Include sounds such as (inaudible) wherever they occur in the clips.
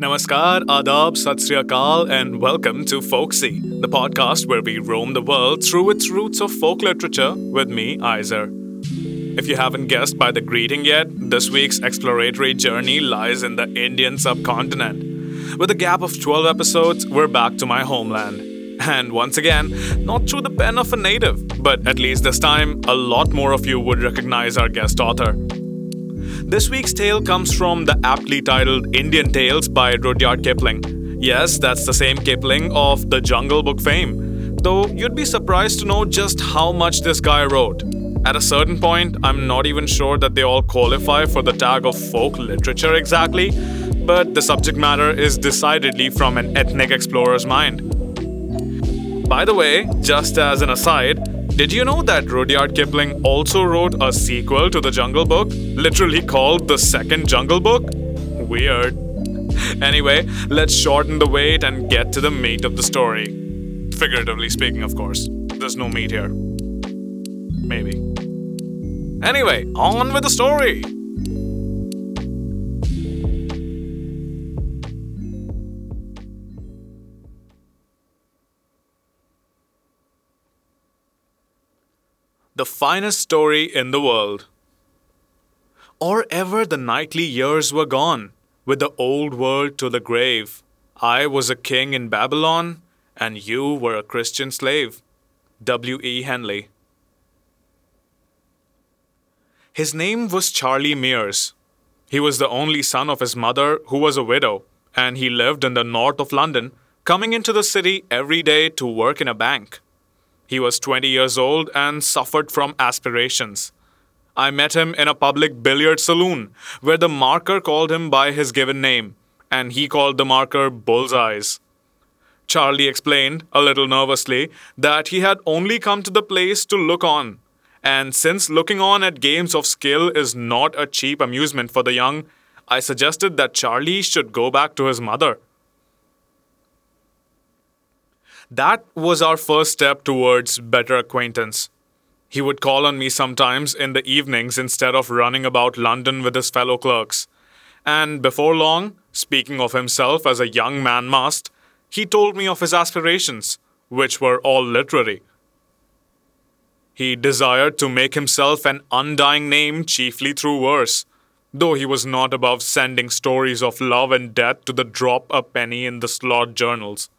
Namaskar, Adab, Sat Sri and welcome to Folksy, the podcast where we roam the world through its roots of folk literature with me, Iser. If you haven't guessed by the greeting yet, this week's exploratory journey lies in the Indian subcontinent. With a gap of 12 episodes, we're back to my homeland. And once again, not through the pen of a native, but at least this time, a lot more of you would recognize our guest author. This week's tale comes from the aptly titled Indian Tales by Rudyard Kipling. Yes, that's the same Kipling of the Jungle Book fame, though you'd be surprised to know just how much this guy wrote. At a certain point, I'm not even sure that they all qualify for the tag of folk literature exactly, but the subject matter is decidedly from an ethnic explorer's mind. By the way, just as an aside, did you know that Rudyard Kipling also wrote a sequel to The Jungle Book, literally called The Second Jungle Book? Weird. Anyway, let's shorten the wait and get to the meat of the story. Figuratively speaking, of course. There's no meat here. Maybe. Anyway, on with the story! The finest story in the world. Or ever the knightly years were gone, with the old world to the grave. I was a king in Babylon, and you were a Christian slave. W. E. Henley. His name was Charlie Mears. He was the only son of his mother, who was a widow, and he lived in the north of London, coming into the city every day to work in a bank. He was 20 years old and suffered from aspirations. I met him in a public billiard saloon where the marker called him by his given name, and he called the marker Bullseyes. Charlie explained, a little nervously, that he had only come to the place to look on. And since looking on at games of skill is not a cheap amusement for the young, I suggested that Charlie should go back to his mother. That was our first step towards better acquaintance. He would call on me sometimes in the evenings instead of running about London with his fellow clerks. And before long, speaking of himself as a young man must, he told me of his aspirations, which were all literary. He desired to make himself an undying name chiefly through verse, though he was not above sending stories of love and death to the drop a penny in the slot journals.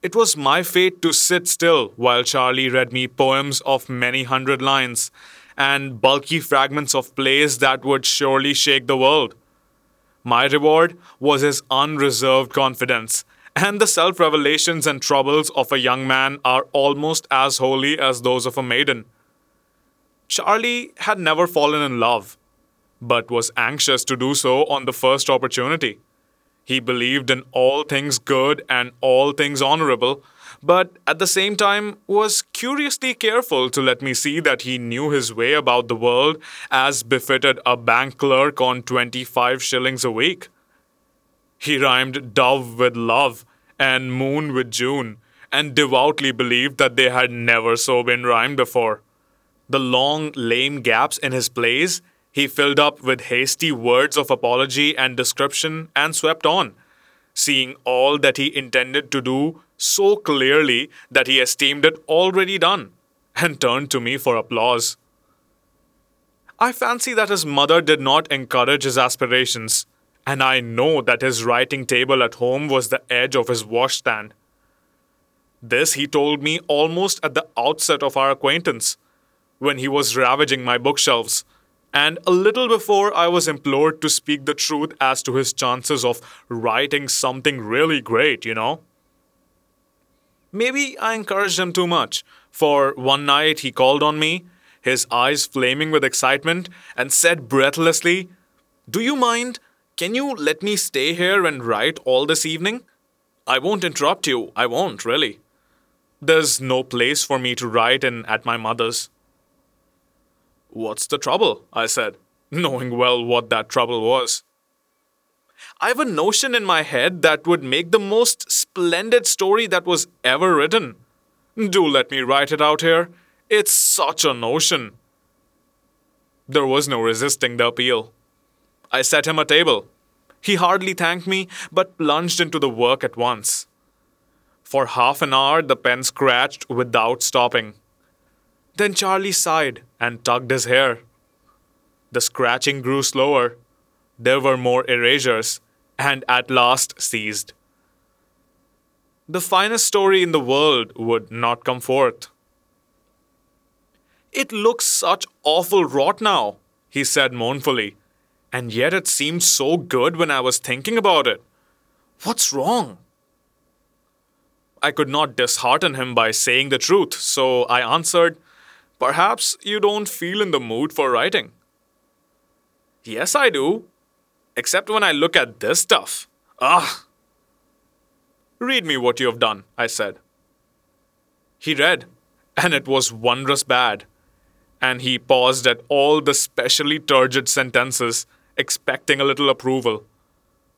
It was my fate to sit still while Charlie read me poems of many hundred lines and bulky fragments of plays that would surely shake the world. My reward was his unreserved confidence, and the self revelations and troubles of a young man are almost as holy as those of a maiden. Charlie had never fallen in love, but was anxious to do so on the first opportunity. He believed in all things good and all things honorable, but at the same time was curiously careful to let me see that he knew his way about the world as befitted a bank clerk on 25 shillings a week. He rhymed dove with love and moon with June, and devoutly believed that they had never so been rhymed before. The long, lame gaps in his plays he filled up with hasty words of apology and description and swept on, seeing all that he intended to do so clearly that he esteemed it already done, and turned to me for applause. I fancy that his mother did not encourage his aspirations, and I know that his writing table at home was the edge of his washstand. This he told me almost at the outset of our acquaintance, when he was ravaging my bookshelves and a little before I was implored to speak the truth as to his chances of writing something really great, you know. Maybe I encouraged him too much, for one night he called on me, his eyes flaming with excitement, and said breathlessly, Do you mind? Can you let me stay here and write all this evening? I won't interrupt you, I won't, really. There's no place for me to write in at my mother's. What's the trouble? I said, knowing well what that trouble was. I've a notion in my head that would make the most splendid story that was ever written. Do let me write it out here. It's such a notion. There was no resisting the appeal. I set him a table. He hardly thanked me, but plunged into the work at once. For half an hour, the pen scratched without stopping. Then Charlie sighed and tugged his hair. The scratching grew slower. There were more erasures, and at last ceased. The finest story in the world would not come forth. It looks such awful rot now, he said mournfully, and yet it seemed so good when I was thinking about it. What's wrong? I could not dishearten him by saying the truth, so I answered, Perhaps you don't feel in the mood for writing. Yes, I do. Except when I look at this stuff. Ah! Read me what you have done, I said. He read, and it was wondrous bad. And he paused at all the specially turgid sentences, expecting a little approval.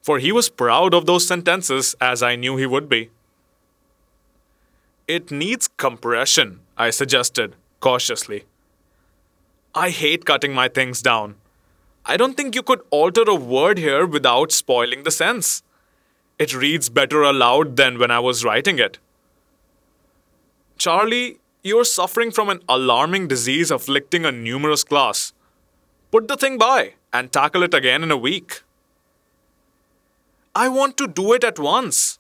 For he was proud of those sentences, as I knew he would be. It needs compression, I suggested, cautiously. I hate cutting my things down. I don't think you could alter a word here without spoiling the sense. It reads better aloud than when I was writing it. Charlie, you're suffering from an alarming disease afflicting a numerous class. Put the thing by and tackle it again in a week. I want to do it at once.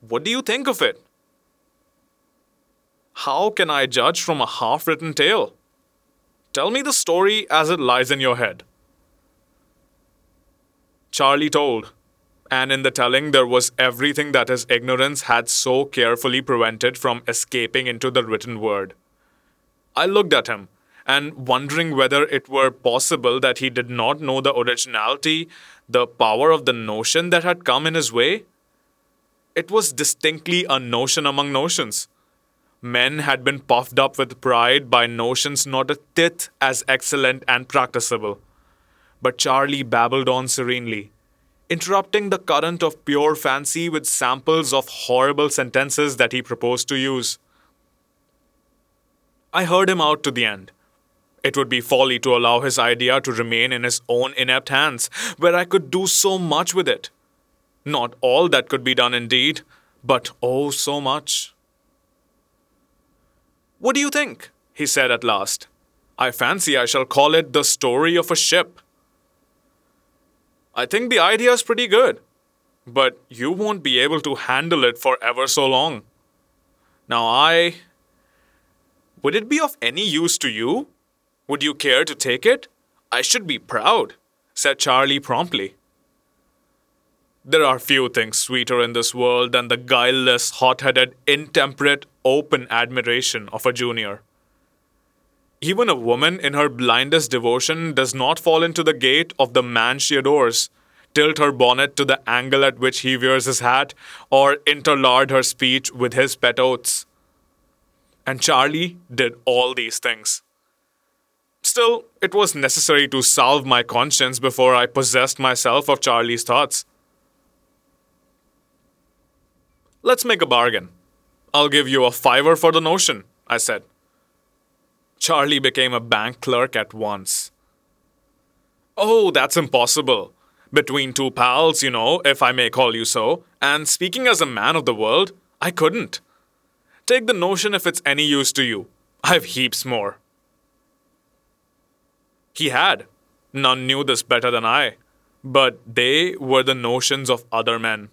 What do you think of it? How can I judge from a half written tale? Tell me the story as it lies in your head. Charlie told, and in the telling there was everything that his ignorance had so carefully prevented from escaping into the written word. I looked at him, and wondering whether it were possible that he did not know the originality, the power of the notion that had come in his way. It was distinctly a notion among notions men had been puffed up with pride by notions not a tithe as excellent and practicable. But Charlie babbled on serenely, interrupting the current of pure fancy with samples of horrible sentences that he proposed to use. I heard him out to the end. It would be folly to allow his idea to remain in his own inept hands, where I could do so much with it. Not all that could be done indeed, but oh, so much. What do you think? he said at last. I fancy I shall call it The Story of a Ship. I think the idea is pretty good, but you won't be able to handle it for ever so long. Now, I. Would it be of any use to you? Would you care to take it? I should be proud, said Charlie promptly. There are few things sweeter in this world than the guileless, hot headed, intemperate, open admiration of a junior. Even a woman in her blindest devotion does not fall into the gait of the man she adores, tilt her bonnet to the angle at which he wears his hat, or interlard her speech with his pet oaths. And Charlie did all these things. Still, it was necessary to salve my conscience before I possessed myself of Charlie's thoughts. Let's make a bargain. I'll give you a fiver for the notion, I said. Charlie became a bank clerk at once. Oh, that's impossible. Between two pals, you know, if I may call you so, and speaking as a man of the world, I couldn't. Take the notion if it's any use to you. I've heaps more. He had. None knew this better than I. But they were the notions of other men.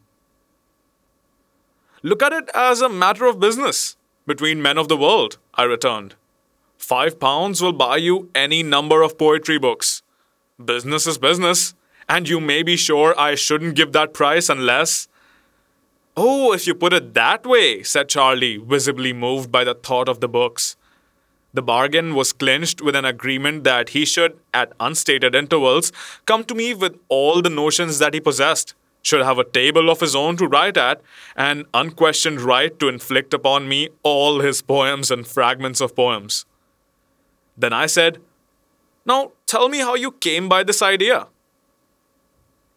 Look at it as a matter of business between men of the world, I returned. Five pounds will buy you any number of poetry books. Business is business, and you may be sure I shouldn't give that price unless. Oh, if you put it that way, said Charlie, visibly moved by the thought of the books. The bargain was clinched with an agreement that he should, at unstated intervals, come to me with all the notions that he possessed should have a table of his own to write at, and unquestioned right to inflict upon me all his poems and fragments of poems. Then I said, Now tell me how you came by this idea.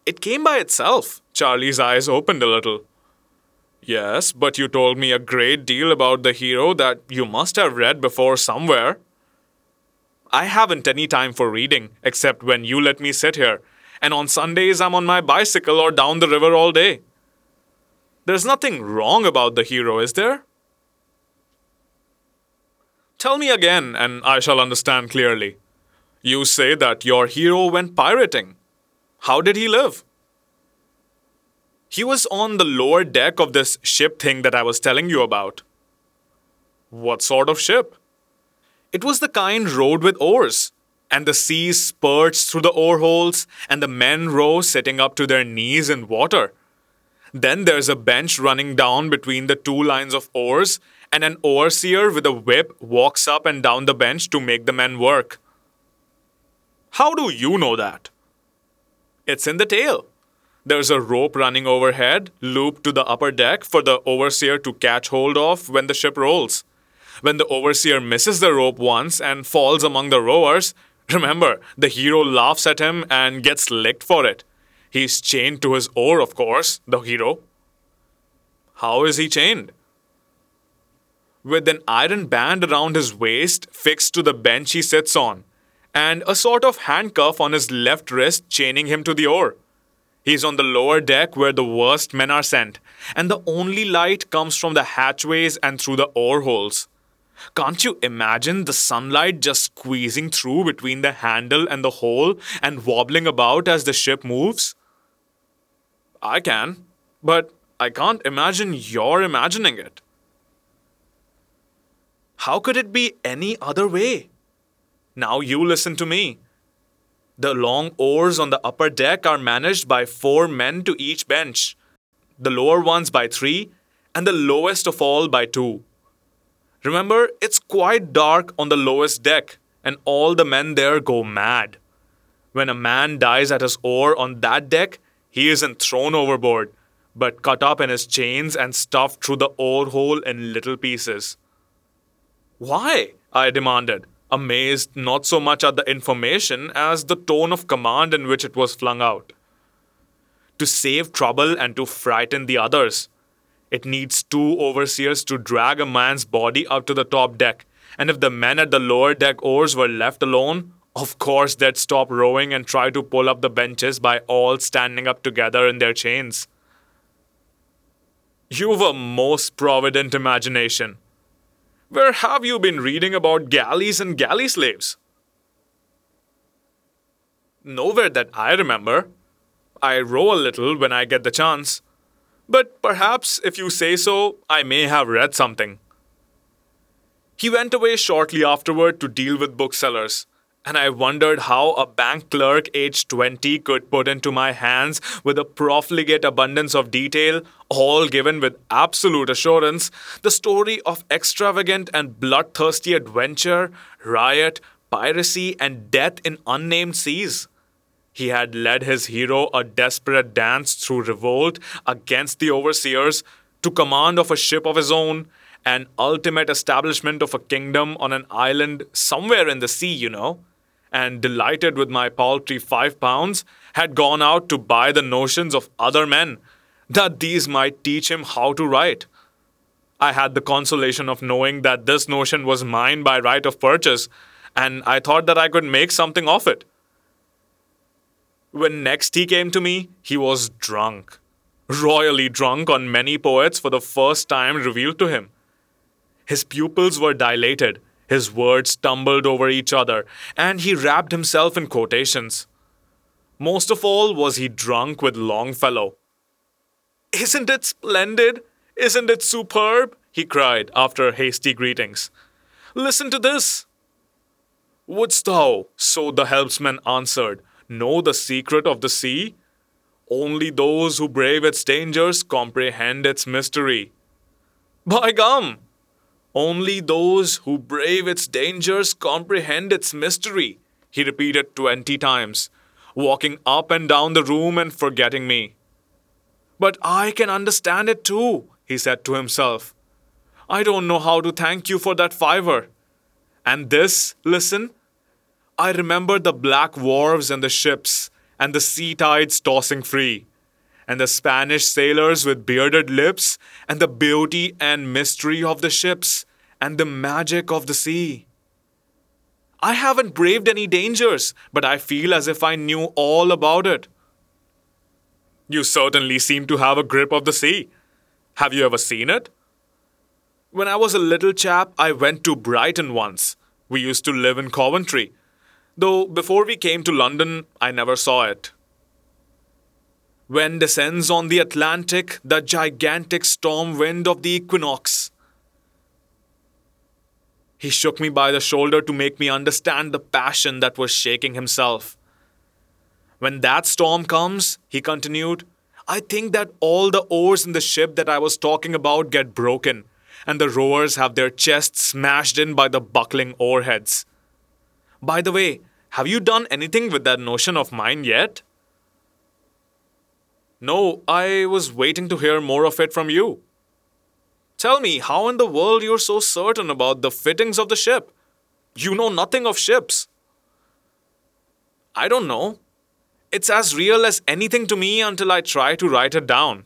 It came by itself. Charlie's eyes opened a little. Yes, but you told me a great deal about the hero that you must have read before somewhere. I haven't any time for reading, except when you let me sit here and on Sundays I'm on my bicycle or down the river all day. There's nothing wrong about the hero, is there? Tell me again, and I shall understand clearly. You say that your hero went pirating. How did he live? He was on the lower deck of this ship thing that I was telling you about. What sort of ship? It was the kind rowed with oars, and the sea spurts through the oar holes, and the men row sitting up to their knees in water. Then there's a bench running down between the two lines of oars, and an overseer with a whip walks up and down the bench to make the men work. How do you know that? It's in the tale. There's a rope running overhead, looped to the upper deck for the overseer to catch hold of when the ship rolls. When the overseer misses the rope once and falls among the rowers, remember, the hero laughs at him and gets licked for it. He's chained to his oar, of course, the hero. How is he chained? With an iron band around his waist fixed to the bench he sits on, and a sort of handcuff on his left wrist chaining him to the oar. He's on the lower deck where the worst men are sent, and the only light comes from the hatchways and through the oar holes. Can't you imagine the sunlight just squeezing through between the handle and the hole and wobbling about as the ship moves? I can, but I can't imagine you're imagining it. How could it be any other way? Now you listen to me. The long oars on the upper deck are managed by four men to each bench, the lower ones by three, and the lowest of all by two. Remember, it's quite dark on the lowest deck, and all the men there go mad. When a man dies at his oar on that deck, he isn't thrown overboard, but cut up in his chains and stuffed through the oar hole in little pieces. Why? I demanded, amazed not so much at the information as the tone of command in which it was flung out. To save trouble and to frighten the others. It needs two overseers to drag a man's body up to the top deck, and if the men at the lower deck oars were left alone, of course they'd stop rowing and try to pull up the benches by all standing up together in their chains. You've a most provident imagination. Where have you been reading about galleys and galley slaves? Nowhere that I remember. I row a little when I get the chance. But perhaps, if you say so, I may have read something. He went away shortly afterward to deal with booksellers, and I wondered how a bank clerk aged 20 could put into my hands, with a profligate abundance of detail, all given with absolute assurance, the story of extravagant and bloodthirsty adventure, riot, piracy, and death in unnamed seas. He had led his hero a desperate dance through revolt against the overseers to command of a ship of his own, an ultimate establishment of a kingdom on an island somewhere in the sea, you know, and delighted with my paltry five pounds, had gone out to buy the notions of other men, that these might teach him how to write. I had the consolation of knowing that this notion was mine by right of purchase, and I thought that I could make something of it. When next he came to me, he was drunk. Royally drunk on many poets for the first time revealed to him. His pupils were dilated, his words tumbled over each other, and he wrapped himself in quotations. Most of all was he drunk with Longfellow. Isn't it splendid? Isn't it superb? he cried after hasty greetings. Listen to this. Wouldst thou, so the helmsman answered, know the secret of the sea? Only those who brave its dangers comprehend its mystery. By gum! Only those who brave its dangers comprehend its mystery, he repeated twenty times, walking up and down the room and forgetting me. But I can understand it too, he said to himself. I don't know how to thank you for that fiver. And this, listen, I remember the black wharves and the ships, and the sea tides tossing free, and the Spanish sailors with bearded lips, and the beauty and mystery of the ships, and the magic of the sea. I haven't braved any dangers, but I feel as if I knew all about it. You certainly seem to have a grip of the sea. Have you ever seen it? When I was a little chap, I went to Brighton once. We used to live in Coventry. Though before we came to London, I never saw it. When descends on the Atlantic the gigantic storm wind of the equinox. He shook me by the shoulder to make me understand the passion that was shaking himself. When that storm comes, he continued, I think that all the oars in the ship that I was talking about get broken, and the rowers have their chests smashed in by the buckling oar heads. By the way, have you done anything with that notion of mine yet? No, I was waiting to hear more of it from you. Tell me, how in the world you're so certain about the fittings of the ship? You know nothing of ships. I don't know. It's as real as anything to me until I try to write it down.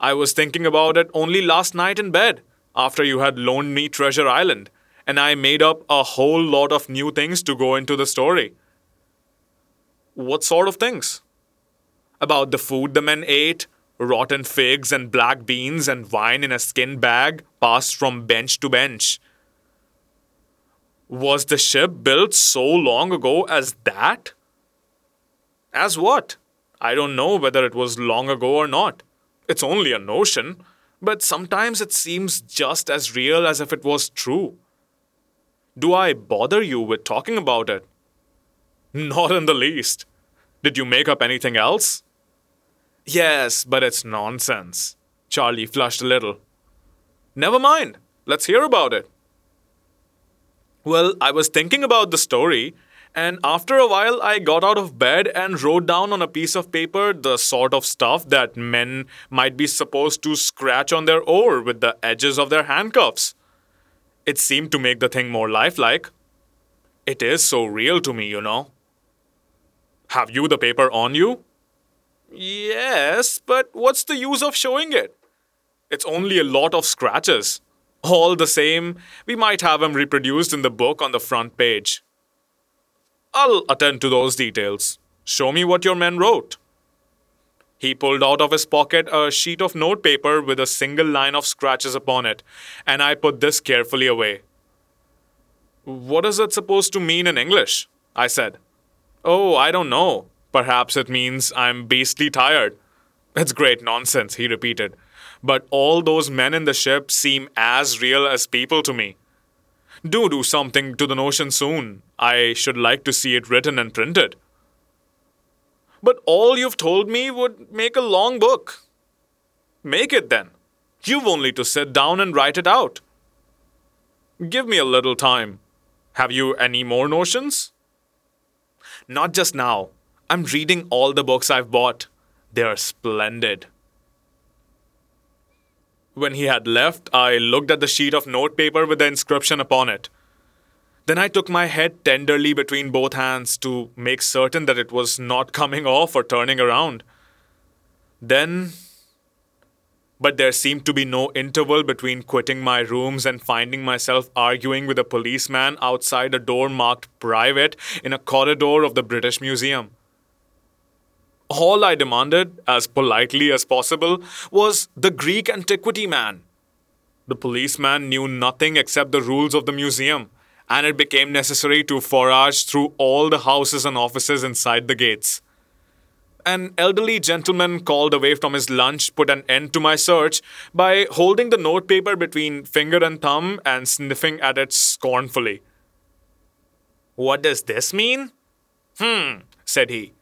I was thinking about it only last night in bed, after you had loaned me Treasure Island, and I made up a whole lot of new things to go into the story. What sort of things? About the food the men ate, rotten figs and black beans and wine in a skin bag passed from bench to bench. Was the ship built so long ago as that? As what? I don't know whether it was long ago or not. It's only a notion, but sometimes it seems just as real as if it was true. Do I bother you with talking about it? Not in the least. Did you make up anything else? Yes, but it's nonsense. Charlie flushed a little. Never mind. Let's hear about it. Well, I was thinking about the story and after a while, I got out of bed and wrote down on a piece of paper the sort of stuff that men might be supposed to scratch on their oar with the edges of their handcuffs. It seemed to make the thing more lifelike. It is so real to me, you know. Have you the paper on you? Yes, but what's the use of showing it? It's only a lot of scratches. All the same, we might have them reproduced in the book on the front page. I'll attend to those details. Show me what your men wrote. He pulled out of his pocket a sheet of notepaper with a single line of scratches upon it, and I put this carefully away. What is it supposed to mean in English? I said. Oh, I don't know. Perhaps it means I'm beastly tired. It's great nonsense, he repeated. But all those men in the ship seem as real as people to me. Do do something to the notion soon. I should like to see it written and printed. But all you've told me would make a long book. Make it then. You've only to sit down and write it out. Give me a little time. Have you any more notions? Not just now. I'm reading all the books I've bought. They're splendid. When he had left, I looked at the sheet of notepaper with the inscription upon it. Then I took my head tenderly between both hands to make certain that it was not coming off or turning around. Then. But there seemed to be no interval between quitting my rooms and finding myself arguing with a policeman outside a door marked private in a corridor of the British Museum. All I demanded, as politely as possible, was the Greek antiquity man. The policeman knew nothing except the rules of the museum, and it became necessary to forage through all the houses and offices inside the gates. An elderly gentleman called away from his lunch put an end to my search by holding the notepaper between finger and thumb and sniffing at it scornfully. What does this mean? Hmm, said he.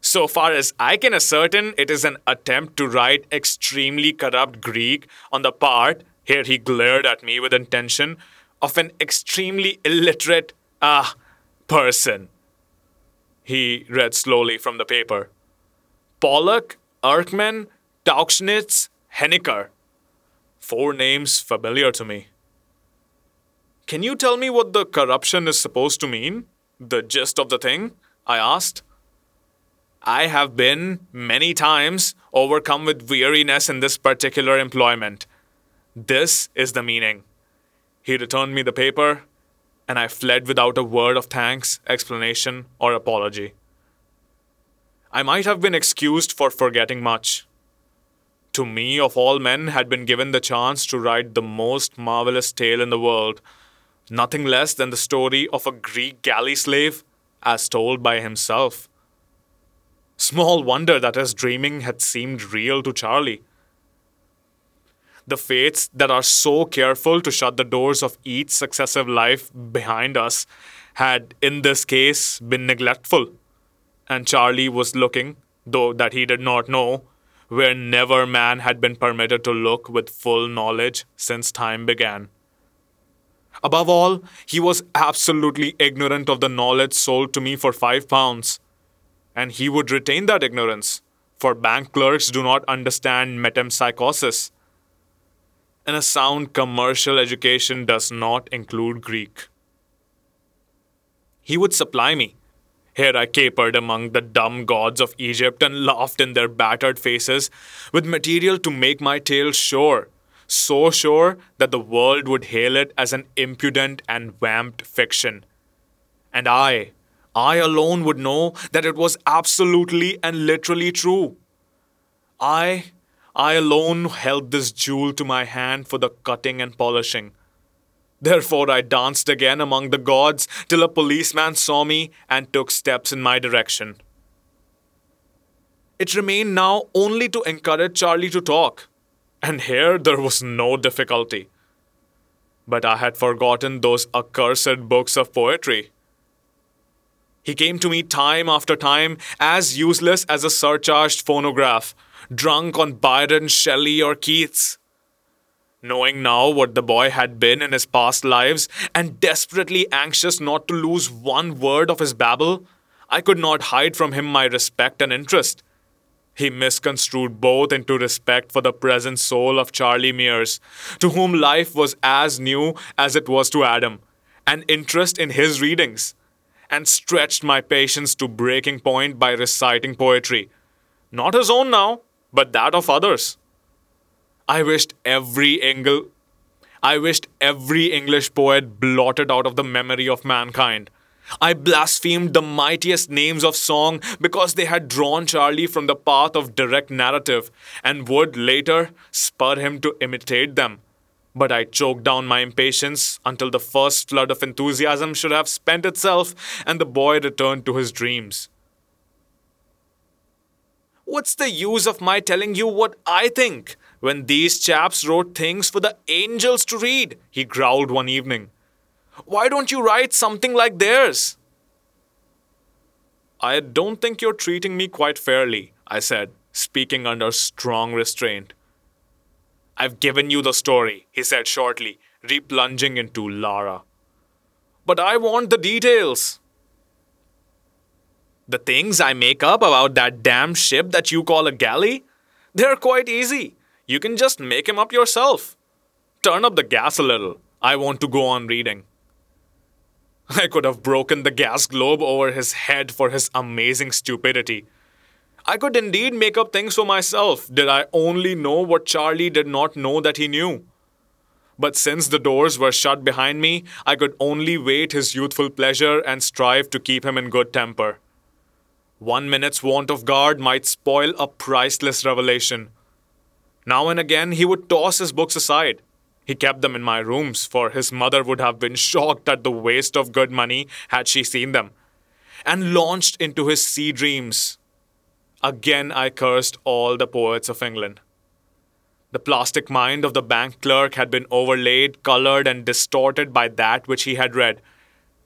So far as I can ascertain, it is an attempt to write extremely corrupt Greek on the part, here he glared at me with intention, of an extremely illiterate, ah, person. He read slowly from the paper. Pollock, Erckmann, Tauchnitz, Henniker. Four names familiar to me. Can you tell me what the corruption is supposed to mean? The gist of the thing? I asked. I have been, many times, overcome with weariness in this particular employment. This is the meaning. He returned me the paper, and I fled without a word of thanks, explanation, or apology. I might have been excused for forgetting much. To me, of all men, had been given the chance to write the most marvelous tale in the world, nothing less than the story of a Greek galley slave, as told by himself. Small wonder that his dreaming had seemed real to Charlie. The fates that are so careful to shut the doors of each successive life behind us had, in this case, been neglectful. And Charlie was looking, though that he did not know, where never man had been permitted to look with full knowledge since time began. Above all, he was absolutely ignorant of the knowledge sold to me for five pounds and he would retain that ignorance, for bank clerks do not understand metempsychosis. And a sound commercial education does not include Greek. He would supply me. Here I capered among the dumb gods of Egypt and laughed in their battered faces with material to make my tale sure, so sure that the world would hail it as an impudent and vamped fiction. And I, I alone would know that it was absolutely and literally true. I, I alone held this jewel to my hand for the cutting and polishing. Therefore, I danced again among the gods till a policeman saw me and took steps in my direction. It remained now only to encourage Charlie to talk, and here there was no difficulty. But I had forgotten those accursed books of poetry. He came to me time after time, as useless as a surcharged phonograph, drunk on Byron, Shelley, or Keats. Knowing now what the boy had been in his past lives, and desperately anxious not to lose one word of his babble, I could not hide from him my respect and interest. He misconstrued both into respect for the present soul of Charlie Mears, to whom life was as new as it was to Adam, and interest in his readings and stretched my patience to breaking point by reciting poetry. Not his own now, but that of others. I wished every Engel I wished every English poet blotted out of the memory of mankind. I blasphemed the mightiest names of song because they had drawn Charlie from the path of direct narrative and would later spur him to imitate them but I choked down my impatience until the first flood of enthusiasm should have spent itself and the boy returned to his dreams. What's the use of my telling you what I think when these chaps wrote things for the angels to read? He growled one evening. Why don't you write something like theirs? I don't think you're treating me quite fairly, I said, speaking under strong restraint. I've given you the story, he said shortly, replunging into Lara. But I want the details. The things I make up about that damn ship that you call a galley? They're quite easy. You can just make them up yourself. Turn up the gas a little. I want to go on reading. (laughs) I could have broken the gas globe over his head for his amazing stupidity. I could indeed make up things for myself, did I only know what Charlie did not know that he knew. But since the doors were shut behind me, I could only wait his youthful pleasure and strive to keep him in good temper. One minute's want of guard might spoil a priceless revelation. Now and again, he would toss his books aside. He kept them in my rooms, for his mother would have been shocked at the waste of good money had she seen them, and launched into his sea dreams, Again, I cursed all the poets of England. The plastic mind of the bank clerk had been overlaid, colored, and distorted by that which he had read,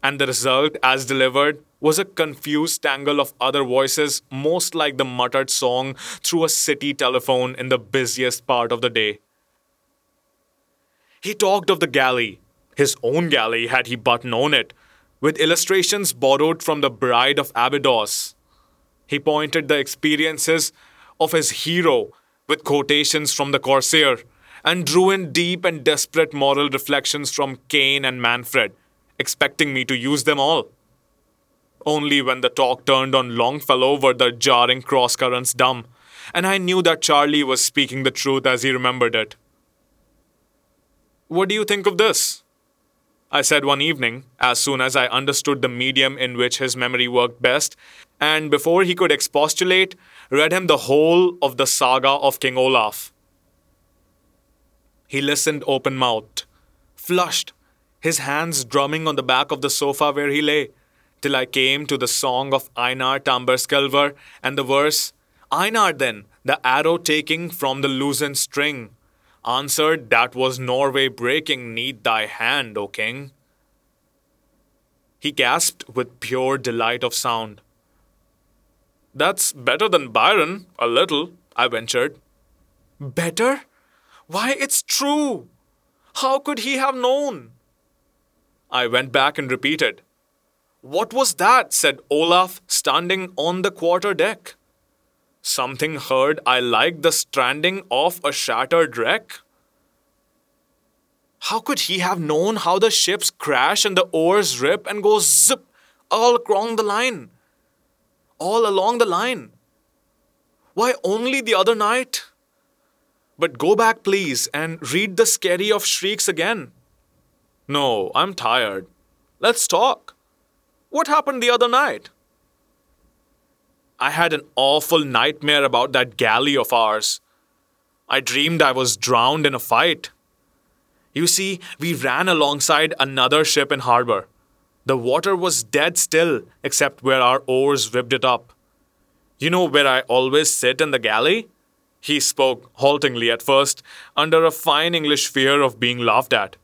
and the result, as delivered, was a confused tangle of other voices, most like the muttered song through a city telephone in the busiest part of the day. He talked of the galley, his own galley had he but known it, with illustrations borrowed from the Bride of Abydos, he pointed the experiences of his hero with quotations from the Corsair and drew in deep and desperate moral reflections from Cain and Manfred, expecting me to use them all. Only when the talk turned on Longfellow were the jarring cross currents dumb, and I knew that Charlie was speaking the truth as he remembered it. What do you think of this? I said one evening, as soon as I understood the medium in which his memory worked best, and before he could expostulate, read him the whole of the saga of King Olaf. He listened open mouthed, flushed, his hands drumming on the back of the sofa where he lay, till I came to the song of Einar Tamberskelver and the verse, Einar then, the arrow taking from the loosened string, answered that was Norway breaking neath thy hand, O king. He gasped with pure delight of sound. That's better than Byron, a little, I ventured. Better? Why, it's true! How could he have known? I went back and repeated. What was that? said Olaf, standing on the quarter deck. Something heard I like the stranding of a shattered wreck. How could he have known how the ships crash and the oars rip and go zip all along the line? All along the line. Why, only the other night? But go back, please, and read the Skerry of Shrieks again. No, I'm tired. Let's talk. What happened the other night? I had an awful nightmare about that galley of ours. I dreamed I was drowned in a fight. You see, we ran alongside another ship in harbor. The water was dead still, except where our oars whipped it up. You know where I always sit in the galley? He spoke haltingly at first, under a fine English fear of being laughed at.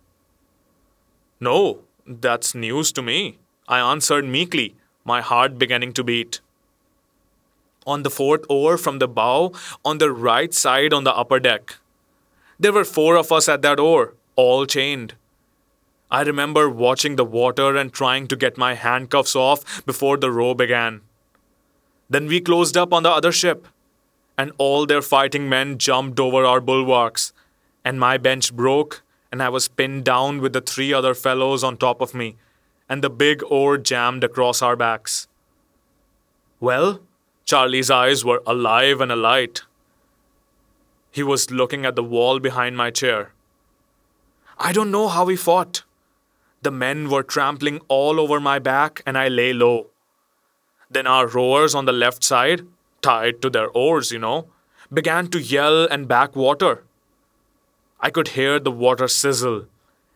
No, that's news to me, I answered meekly, my heart beginning to beat on the fourth oar from the bow on the right side on the upper deck. There were four of us at that oar, all chained. I remember watching the water and trying to get my handcuffs off before the row began. Then we closed up on the other ship, and all their fighting men jumped over our bulwarks, and my bench broke, and I was pinned down with the three other fellows on top of me, and the big oar jammed across our backs. Well, Charlie's eyes were alive and alight. He was looking at the wall behind my chair. I don't know how we fought. The men were trampling all over my back, and I lay low. Then our rowers on the left side, tied to their oars, you know, began to yell and back water. I could hear the water sizzle,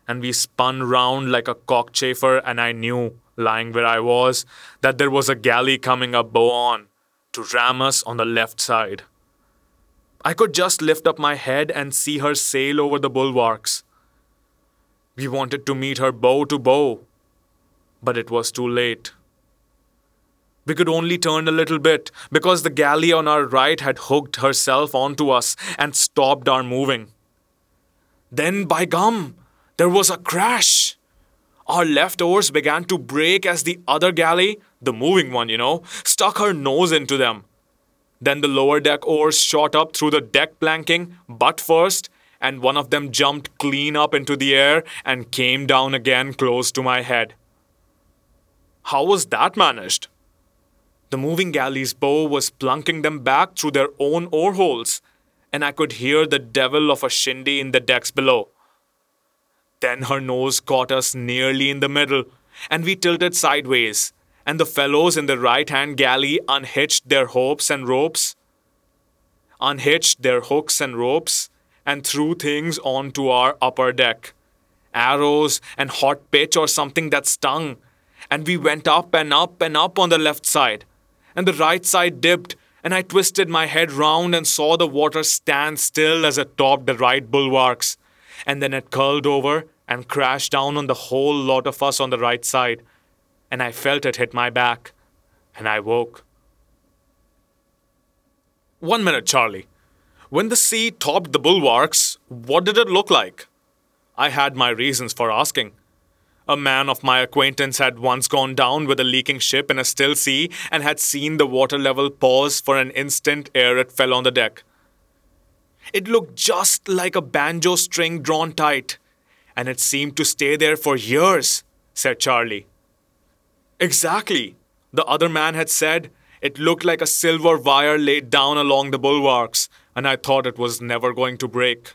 and we spun round like a cockchafer, and I knew, lying where I was, that there was a galley coming up bow on to ram us on the left side. I could just lift up my head and see her sail over the bulwarks. We wanted to meet her bow to bow, but it was too late. We could only turn a little bit because the galley on our right had hooked herself onto us and stopped our moving. Then, by gum, there was a crash. Our left oars began to break as the other galley, the moving one, you know, stuck her nose into them. Then the lower deck oars shot up through the deck planking, butt first, and one of them jumped clean up into the air and came down again close to my head. How was that managed? The moving galley's bow was plunking them back through their own oar holes, and I could hear the devil of a shindy in the decks below. Then her nose caught us nearly in the middle, and we tilted sideways, and the fellows in the right hand galley unhitched their hooks and ropes, unhitched their hooks and ropes, and threw things onto our upper deck arrows and hot pitch or something that stung. And we went up and up and up on the left side, and the right side dipped, and I twisted my head round and saw the water stand still as it topped the right bulwarks and then it curled over and crashed down on the whole lot of us on the right side, and I felt it hit my back, and I woke. One minute, Charlie. When the sea topped the bulwarks, what did it look like? I had my reasons for asking. A man of my acquaintance had once gone down with a leaking ship in a still sea and had seen the water level pause for an instant ere it fell on the deck. It looked just like a banjo string drawn tight, and it seemed to stay there for years, said Charlie. Exactly, the other man had said. It looked like a silver wire laid down along the bulwarks, and I thought it was never going to break.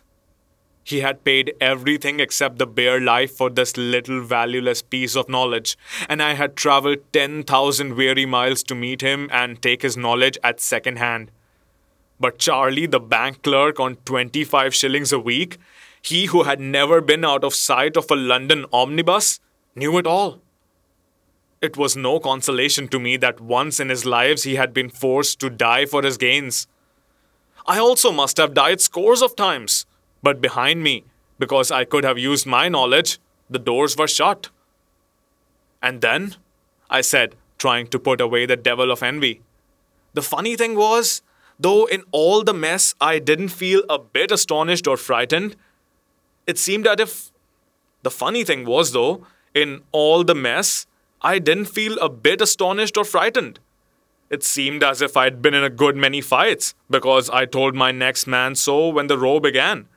He had paid everything except the bare life for this little valueless piece of knowledge, and I had traveled 10,000 weary miles to meet him and take his knowledge at second hand. But Charlie, the bank clerk on 25 shillings a week, he who had never been out of sight of a London omnibus, knew it all. It was no consolation to me that once in his lives he had been forced to die for his gains. I also must have died scores of times but behind me, because I could have used my knowledge, the doors were shut. And then, I said, trying to put away the devil of envy. The funny thing was, though in all the mess I didn't feel a bit astonished or frightened, it seemed as if. The funny thing was, though, in all the mess, I didn't feel a bit astonished or frightened. It seemed as if I'd been in a good many fights, because I told my next man so when the row began.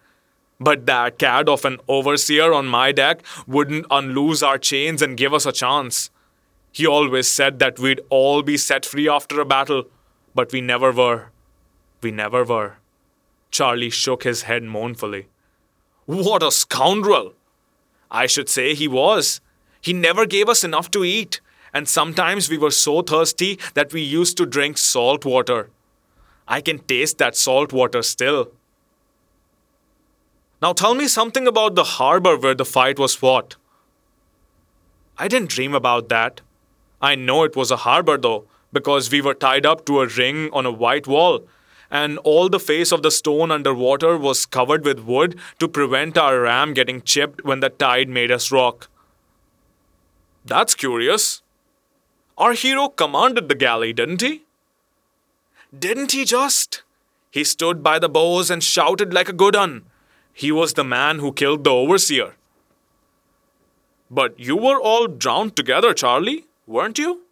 But that cad of an overseer on my deck wouldn't unloose our chains and give us a chance. He always said that we'd all be set free after a battle, but we never were. We never were. Charlie shook his head mournfully. What a scoundrel! I should say he was. He never gave us enough to eat, and sometimes we were so thirsty that we used to drink salt water. I can taste that salt water still. Now tell me something about the harbor where the fight was fought. I didn't dream about that. I know it was a harbor though, because we were tied up to a ring on a white wall, and all the face of the stone underwater was covered with wood to prevent our ram getting chipped when the tide made us rock. That's curious. Our hero commanded the galley, didn't he? Didn't he just? He stood by the bows and shouted like a good un. He was the man who killed the overseer. But you were all drowned together, Charlie, weren't you?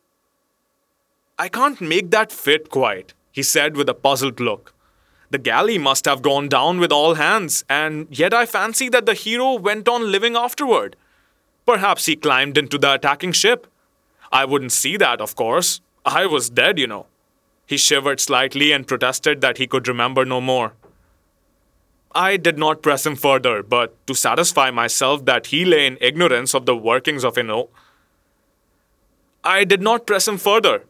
I can't make that fit quite, he said with a puzzled look. The galley must have gone down with all hands, and yet I fancy that the hero went on living afterward. Perhaps he climbed into the attacking ship. I wouldn't see that, of course. I was dead, you know. He shivered slightly and protested that he could remember no more. I did not press him further, but to satisfy myself that he lay in ignorance of the workings of Ino, I did not press him further,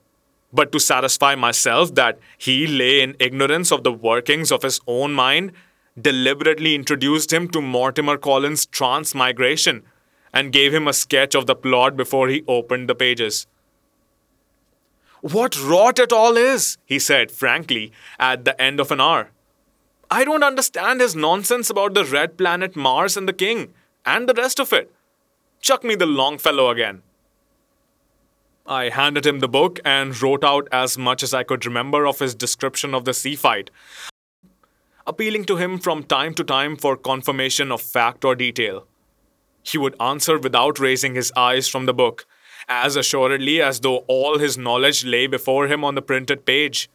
but to satisfy myself that he lay in ignorance of the workings of his own mind, deliberately introduced him to Mortimer Collins' transmigration and gave him a sketch of the plot before he opened the pages. What rot it all is, he said frankly at the end of an hour. I don't understand his nonsense about the red planet Mars and the king, and the rest of it. Chuck me the Longfellow again. I handed him the book and wrote out as much as I could remember of his description of the sea fight, appealing to him from time to time for confirmation of fact or detail. He would answer without raising his eyes from the book, as assuredly as though all his knowledge lay before him on the printed page.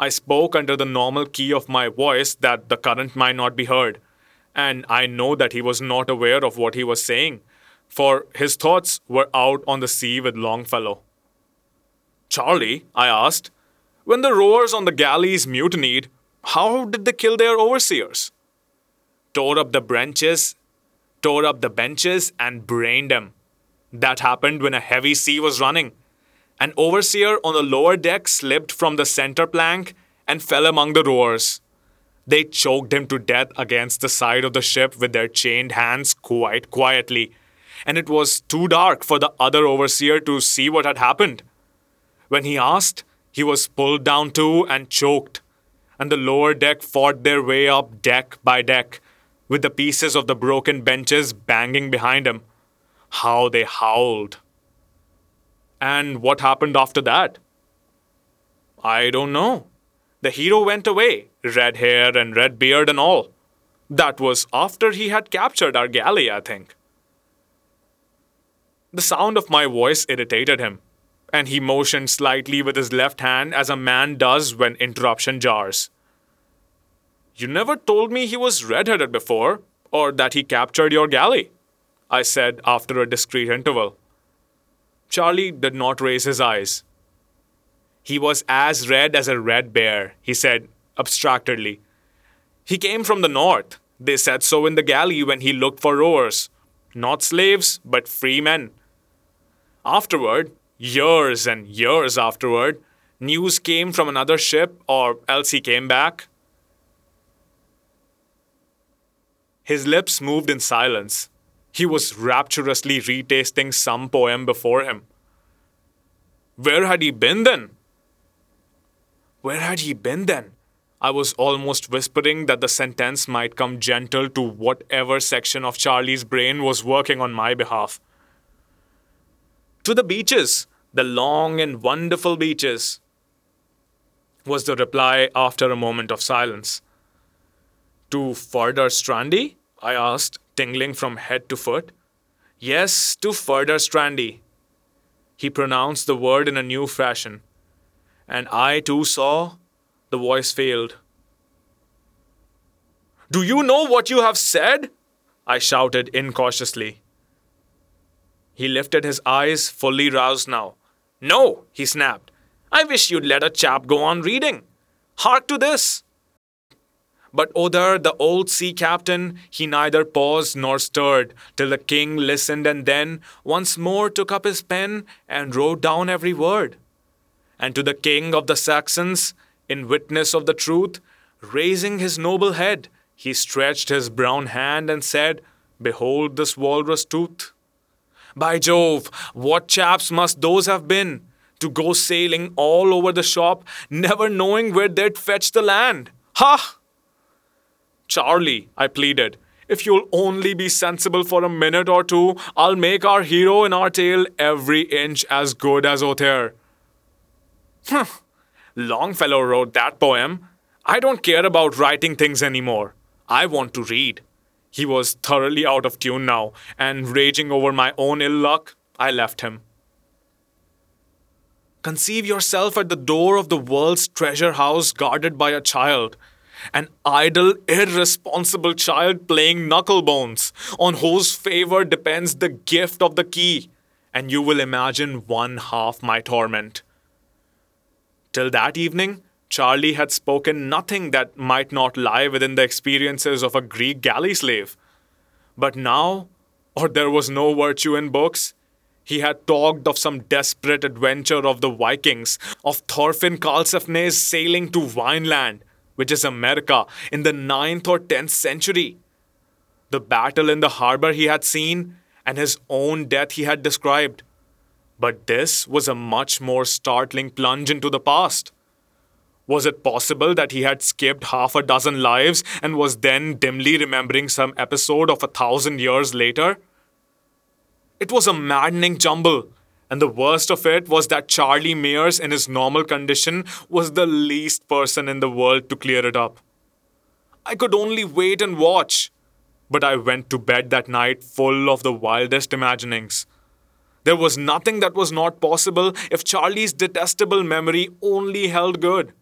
I spoke under the normal key of my voice that the current might not be heard, and I know that he was not aware of what he was saying, for his thoughts were out on the sea with Longfellow. Charlie, I asked, when the rowers on the galleys mutinied, how did they kill their overseers? Tore up the benches, tore up the benches, and brained them. That happened when a heavy sea was running. An overseer on the lower deck slipped from the center plank and fell among the rowers. They choked him to death against the side of the ship with their chained hands quite quietly, and it was too dark for the other overseer to see what had happened. When he asked, he was pulled down too and choked, and the lower deck fought their way up deck by deck, with the pieces of the broken benches banging behind him. How they howled! And what happened after that? I don't know. The hero went away, red hair and red beard and all. That was after he had captured our galley, I think. The sound of my voice irritated him, and he motioned slightly with his left hand as a man does when interruption jars. You never told me he was red headed before, or that he captured your galley, I said after a discreet interval. Charlie did not raise his eyes. He was as red as a red bear, he said abstractedly. He came from the north, They said so in the galley when he looked for rowers. Not slaves, but free men. Afterward, years and years afterward, news came from another ship, or else he came back. His lips moved in silence. He was rapturously retasting some poem before him. Where had he been then? Where had he been then? I was almost whispering that the sentence might come gentle to whatever section of Charlie's brain was working on my behalf. To the beaches, the long and wonderful beaches, was the reply after a moment of silence. To Furdurstrandi? I asked, tingling from head to foot. Yes, to Furdurstrandi. He pronounced the word in a new fashion. And I too saw the voice failed. Do you know what you have said? I shouted incautiously. He lifted his eyes, fully roused now. No, he snapped. I wish you'd let a chap go on reading. Hark to this. But Othere, the old sea captain, he neither paused nor stirred, till the king listened and then once more took up his pen and wrote down every word. And to the king of the Saxons, in witness of the truth, raising his noble head, he stretched his brown hand and said, Behold this walrus tooth. By Jove, what chaps must those have been to go sailing all over the shop, never knowing where they'd fetch the land? Ha! Charlie, I pleaded, if you'll only be sensible for a minute or two, I'll make our hero in our tale every inch as good as Othere. Hmm. Longfellow wrote that poem. I don't care about writing things anymore. I want to read. He was thoroughly out of tune now, and raging over my own ill luck, I left him. Conceive yourself at the door of the world's treasure house guarded by a child. An idle, irresponsible child playing knucklebones, on whose favor depends the gift of the key, and you will imagine one half my torment. Till that evening, Charlie had spoken nothing that might not lie within the experiences of a Greek galley slave. But now, or there was no virtue in books, he had talked of some desperate adventure of the Vikings, of Thorfinn Karlsefne's sailing to Vineland, which is America, in the 9th or 10th century. The battle in the harbor he had seen, and his own death he had described. But this was a much more startling plunge into the past. Was it possible that he had skipped half a dozen lives and was then dimly remembering some episode of a thousand years later? It was a maddening jumble, and the worst of it was that Charlie Mears, in his normal condition, was the least person in the world to clear it up. I could only wait and watch, but I went to bed that night full of the wildest imaginings. There was nothing that was not possible if Charlie's detestable memory only held good.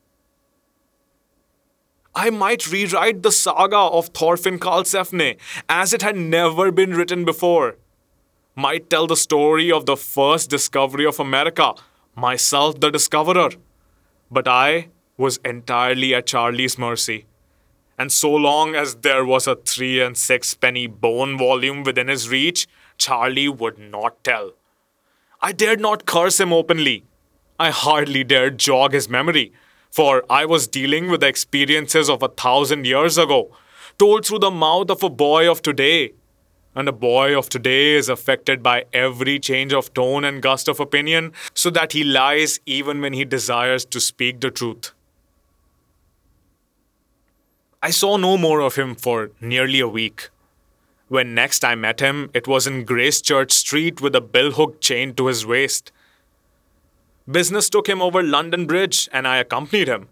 I might rewrite the saga of Thorfinn Karlsefne as it had never been written before. Might tell the story of the first discovery of America, myself the discoverer. But I was entirely at Charlie's mercy. And so long as there was a three and six penny bone volume within his reach, Charlie would not tell. I dared not curse him openly. I hardly dared jog his memory, for I was dealing with the experiences of a thousand years ago, told through the mouth of a boy of today. And a boy of today is affected by every change of tone and gust of opinion, so that he lies even when he desires to speak the truth. I saw no more of him for nearly a week. When next I met him, it was in Gracechurch Street with a billhook chained to his waist. Business took him over London Bridge, and I accompanied him.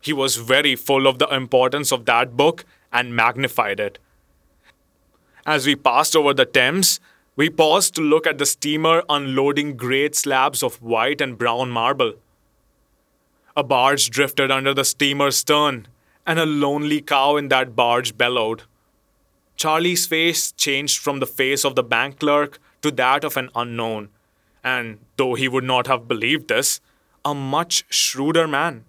He was very full of the importance of that book and magnified it. As we passed over the Thames, we paused to look at the steamer unloading great slabs of white and brown marble. A barge drifted under the steamer's stern, and a lonely cow in that barge bellowed. Charlie's face changed from the face of the bank clerk to that of an unknown, and though he would not have believed this, a much shrewder man.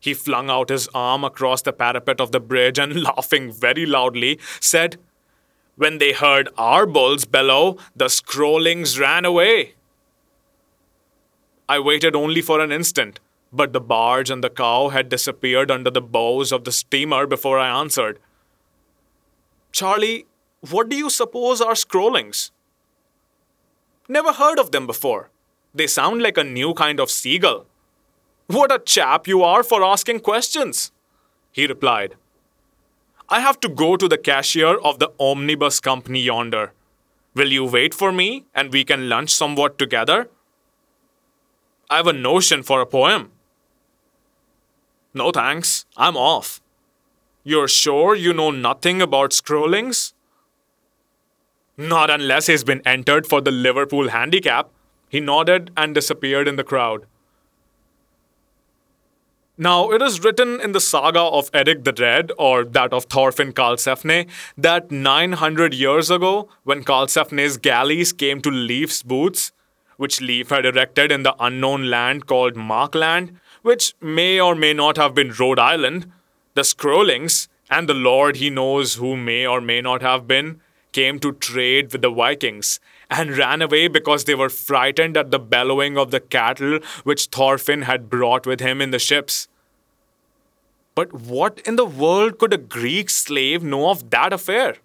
He flung out his arm across the parapet of the bridge and, (laughs) laughing very loudly, said, When they heard our bulls bellow, the Skroelings ran away. I waited only for an instant, but the barge and the cow had disappeared under the bows of the steamer before I answered. Charlie, what do you suppose are Skroelings? Never heard of them before. They sound like a new kind of seagull. What a chap you are for asking questions, he replied. I have to go to the cashier of the omnibus company yonder. Will you wait for me and we can lunch somewhat together? I have a notion for a poem. No thanks, I'm off. You're sure you know nothing about Skroelings? Not unless he's been entered for the Liverpool handicap. He nodded and disappeared in the crowd. Now, it is written in the saga of Eric the Red, or that of Thorfinn Karlsefne, that 900 years ago, when Karlsefne's galleys came to Leif's booths, which Leif had erected in the unknown land called Markland, which may or may not have been Rhode Island, the Skroelings, and the Lord he knows who may or may not have been, came to trade with the Vikings and ran away because they were frightened at the bellowing of the cattle which Thorfinn had brought with him in the ships. But what in the world could a Greek slave know of that affair?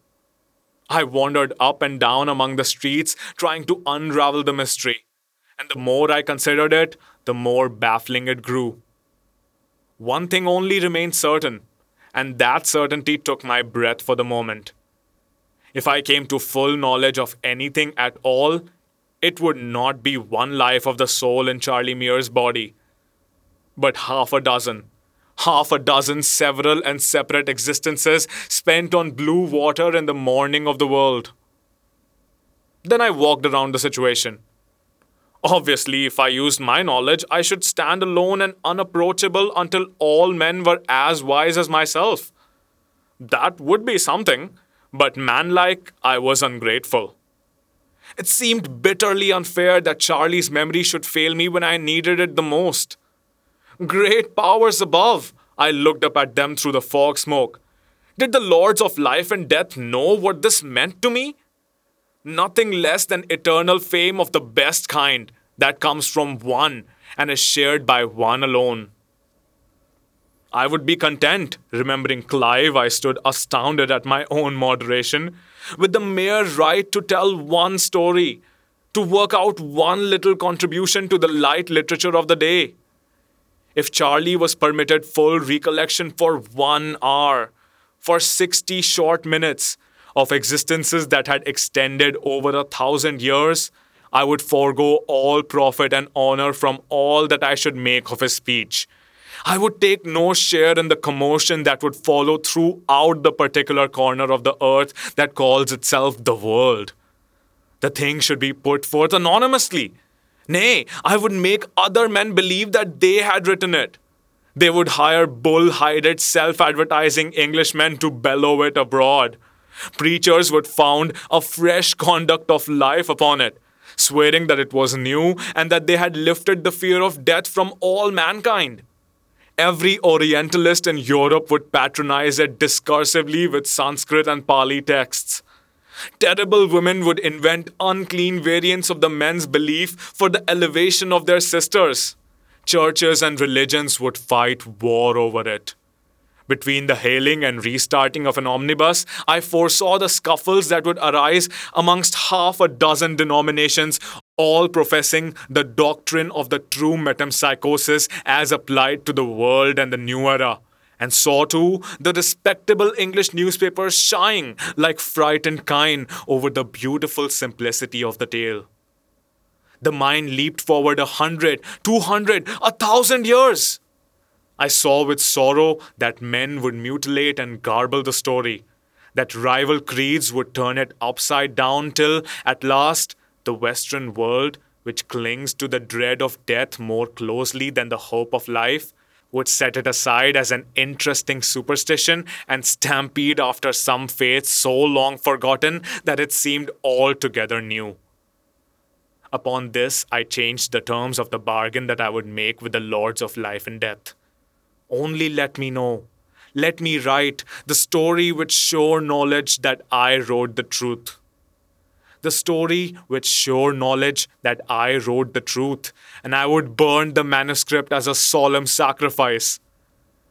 I wandered up and down among the streets trying to unravel the mystery, and the more I considered it, the more baffling it grew. One thing only remained certain, and that certainty took my breath for the moment. If I came to full knowledge of anything at all, it would not be one life of the soul in Charlie Mear's body, but half a dozen half a dozen several and separate existences spent on blue water in the morning of the world. Then I walked around the situation. Obviously, if I used my knowledge, I should stand alone and unapproachable until all men were as wise as myself. That would be something, but manlike, I was ungrateful. It seemed bitterly unfair that Charlie's memory should fail me when I needed it the most. Great powers above! I looked up at them through the fog smoke. Did the lords of life and death know what this meant to me? Nothing less than eternal fame of the best kind that comes from one and is shared by one alone. I would be content, remembering Clive, I stood astounded at my own moderation, with the mere right to tell one story, to work out one little contribution to the light literature of the day if Charlie was permitted full recollection for one hour, for 60 short minutes of existences that had extended over a thousand years, I would forego all profit and honor from all that I should make of his speech. I would take no share in the commotion that would follow throughout the particular corner of the earth that calls itself the world. The thing should be put forth anonymously Nay, I would make other men believe that they had written it. They would hire bull hided, self advertising Englishmen to bellow it abroad. Preachers would found a fresh conduct of life upon it, swearing that it was new and that they had lifted the fear of death from all mankind. Every Orientalist in Europe would patronize it discursively with Sanskrit and Pali texts. Terrible women would invent unclean variants of the men's belief for the elevation of their sisters. Churches and religions would fight war over it. Between the hailing and restarting of an omnibus, I foresaw the scuffles that would arise amongst half a dozen denominations, all professing the doctrine of the true metempsychosis as applied to the world and the new era and saw too the respectable English newspapers shying like frightened kine over the beautiful simplicity of the tale. The mind leaped forward a hundred, two hundred, a thousand years. I saw with sorrow that men would mutilate and garble the story, that rival creeds would turn it upside down till, at last, the Western world, which clings to the dread of death more closely than the hope of life, would set it aside as an interesting superstition and stampede after some faith so long forgotten that it seemed altogether new. Upon this, I changed the terms of the bargain that I would make with the lords of life and death. Only let me know. Let me write the story with sure knowledge that I wrote the truth. The story with sure knowledge that I wrote the truth, and I would burn the manuscript as a solemn sacrifice.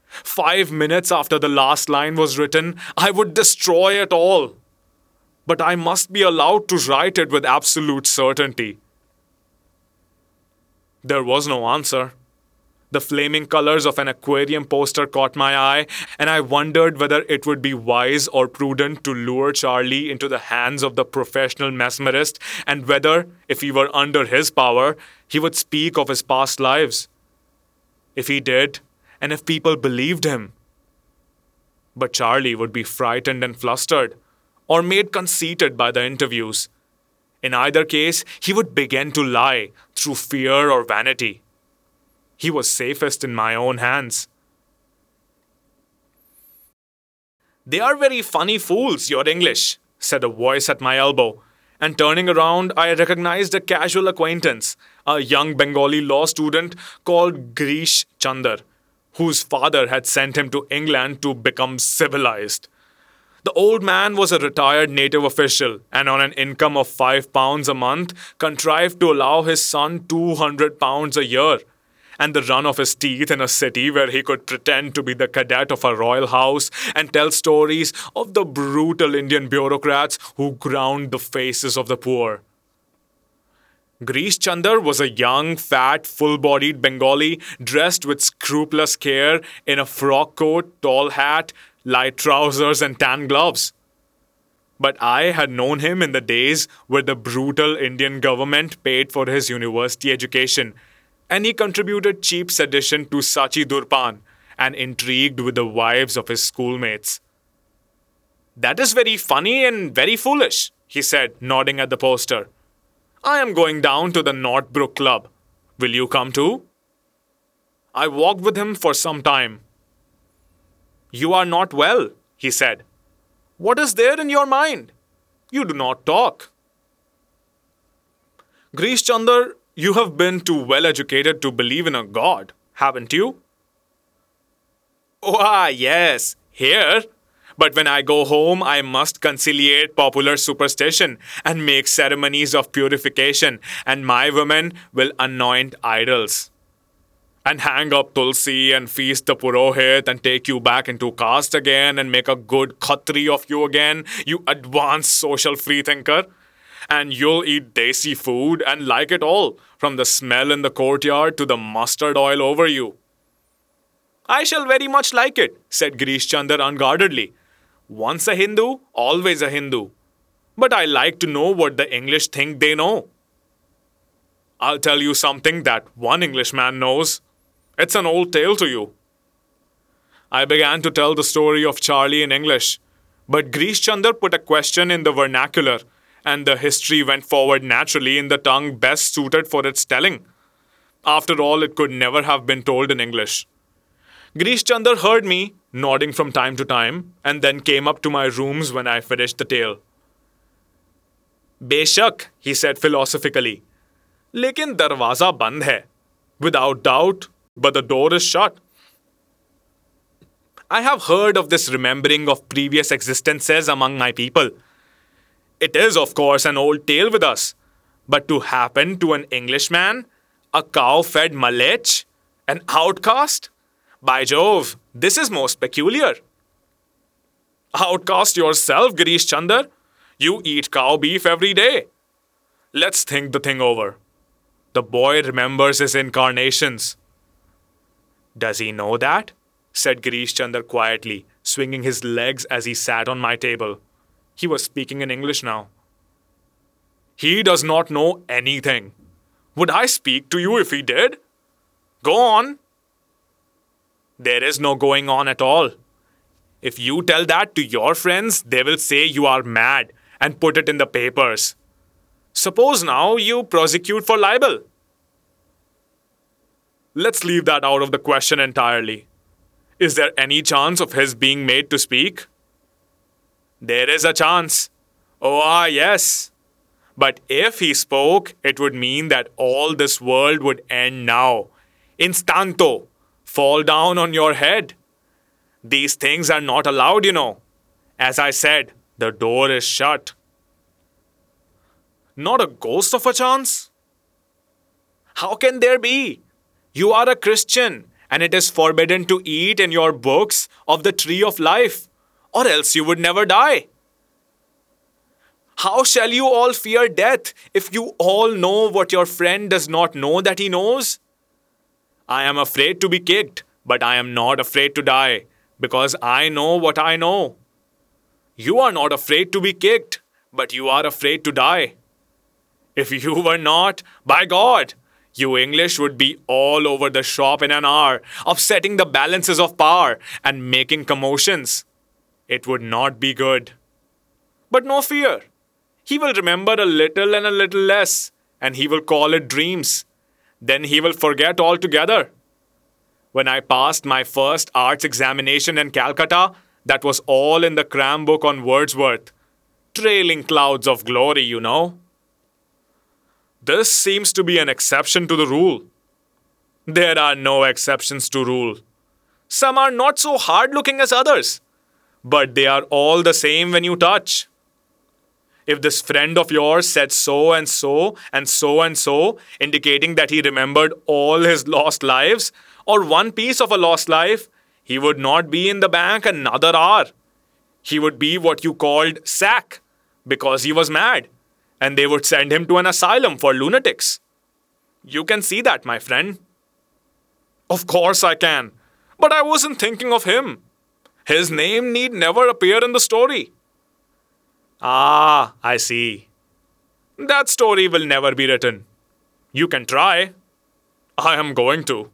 Five minutes after the last line was written, I would destroy it all. But I must be allowed to write it with absolute certainty. There was no answer. The flaming colors of an aquarium poster caught my eye, and I wondered whether it would be wise or prudent to lure Charlie into the hands of the professional mesmerist, and whether, if he were under his power, he would speak of his past lives. If he did, and if people believed him. But Charlie would be frightened and flustered, or made conceited by the interviews. In either case, he would begin to lie through fear or vanity. He was safest in my own hands. They are very funny fools, your English, said a voice at my elbow. And turning around, I recognized a casual acquaintance, a young Bengali law student called Grish Chandar, whose father had sent him to England to become civilized. The old man was a retired native official and, on an income of five pounds a month, contrived to allow his son 200 pounds a year and the run of his teeth in a city where he could pretend to be the cadet of a royal house and tell stories of the brutal Indian bureaucrats who ground the faces of the poor. Grish Chandar was a young, fat, full bodied Bengali dressed with scrupulous care in a frock coat, tall hat, light trousers, and tan gloves. But I had known him in the days where the brutal Indian government paid for his university education and he contributed cheap sedition to Sachi Durpan and intrigued with the wives of his schoolmates. That is very funny and very foolish, he said, nodding at the poster. I am going down to the Northbrook Club. Will you come too? I walked with him for some time. You are not well, he said. What is there in your mind? You do not talk. Grish Chandar you have been too well educated to believe in a god, haven't you? Oh, ah, yes, here. But when I go home, I must conciliate popular superstition and make ceremonies of purification, and my women will anoint idols. And hang up tulsi and feast the purohit and take you back into caste again and make a good khatri of you again, you advanced social freethinker and you'll eat desi food and like it all, from the smell in the courtyard to the mustard oil over you. I shall very much like it, said Grish Chandar unguardedly. Once a Hindu, always a Hindu. But I like to know what the English think they know. I'll tell you something that one Englishman knows. It's an old tale to you. I began to tell the story of Charlie in English, but Grish Chandar put a question in the vernacular and the history went forward naturally in the tongue best suited for its telling. After all, it could never have been told in English. Grish Chandar heard me, nodding from time to time, and then came up to my rooms when I finished the tale. Beshak, he said philosophically. Lekin darwaza band hai. Without doubt, but the door is shut. I have heard of this remembering of previous existences among my people. It is, of course, an old tale with us. But to happen to an Englishman, a cow fed Malech, an outcast? By Jove, this is most peculiar. Outcast yourself, Grish Chandar. You eat cow beef every day. Let's think the thing over. The boy remembers his incarnations. Does he know that? said Grish Chandar quietly, swinging his legs as he sat on my table. He was speaking in English now. He does not know anything. Would I speak to you if he did? Go on. There is no going on at all. If you tell that to your friends, they will say you are mad and put it in the papers. Suppose now you prosecute for libel. Let's leave that out of the question entirely. Is there any chance of his being made to speak? There is a chance. Oh, ah, yes. But if he spoke, it would mean that all this world would end now. Instanto. fall down on your head. These things are not allowed, you know. As I said, the door is shut. Not a ghost of a chance? How can there be? You are a Christian, and it is forbidden to eat in your books of the tree of life, or else you would never die. How shall you all fear death if you all know what your friend does not know that he knows? I am afraid to be kicked, but I am not afraid to die, because I know what I know. You are not afraid to be kicked, but you are afraid to die. If you were not, by God, you English would be all over the shop in an hour, upsetting the balances of power and making commotions. It would not be good. But no fear. He will remember a little and a little less, and he will call it dreams. Then he will forget altogether. When I passed my first arts examination in Calcutta, that was all in the cram book on Wordsworth. Trailing clouds of glory, you know. This seems to be an exception to the rule. There are no exceptions to rule. Some are not so hard looking as others, but they are all the same when you touch. If this friend of yours said so and so and so and so, indicating that he remembered all his lost lives, or one piece of a lost life, he would not be in the bank another hour. He would be what you called sack, because he was mad and they would send him to an asylum for lunatics. You can see that, my friend. Of course I can, but I wasn't thinking of him. His name need never appear in the story. Ah, I see. That story will never be written. You can try. I am going to.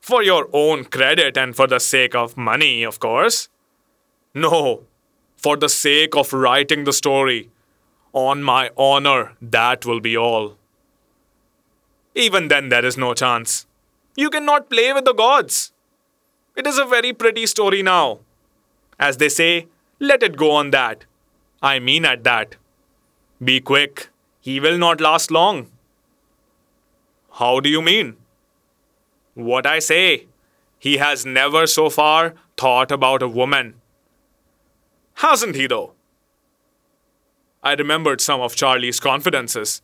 For your own credit and for the sake of money, of course. No, for the sake of writing the story on my honor, that will be all. Even then, there is no chance. You cannot play with the gods. It is a very pretty story now. As they say, let it go on that. I mean at that. Be quick. He will not last long. How do you mean? What I say. He has never so far thought about a woman. Hasn't he, though? I remembered some of Charlie's confidences.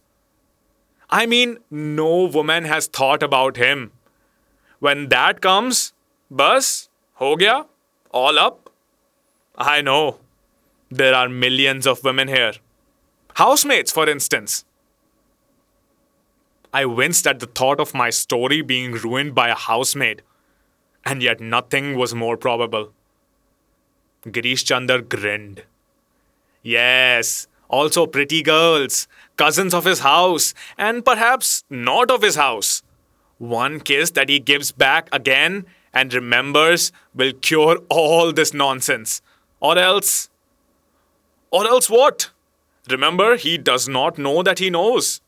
I mean, no woman has thought about him. When that comes, bus, ho gaya, all up. I know. There are millions of women here. Housemates, for instance. I winced at the thought of my story being ruined by a housemaid, and yet nothing was more probable. Girish Chandar grinned. Yes, also pretty girls, cousins of his house, and perhaps not of his house. One kiss that he gives back again and remembers will cure all this nonsense. Or else. Or else what? Remember, he does not know that he knows.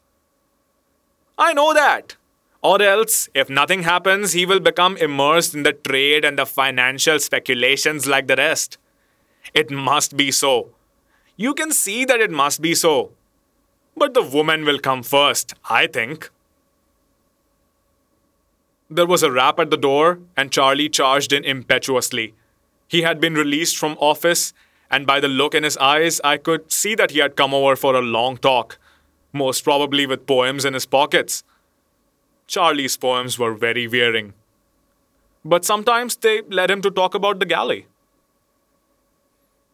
I know that. Or else, if nothing happens, he will become immersed in the trade and the financial speculations like the rest. It must be so. You can see that it must be so. But the woman will come first, I think. There was a rap at the door, and Charlie charged in impetuously. He had been released from office, and by the look in his eyes, I could see that he had come over for a long talk, most probably with poems in his pockets. Charlie's poems were very wearing. But sometimes they led him to talk about the galley.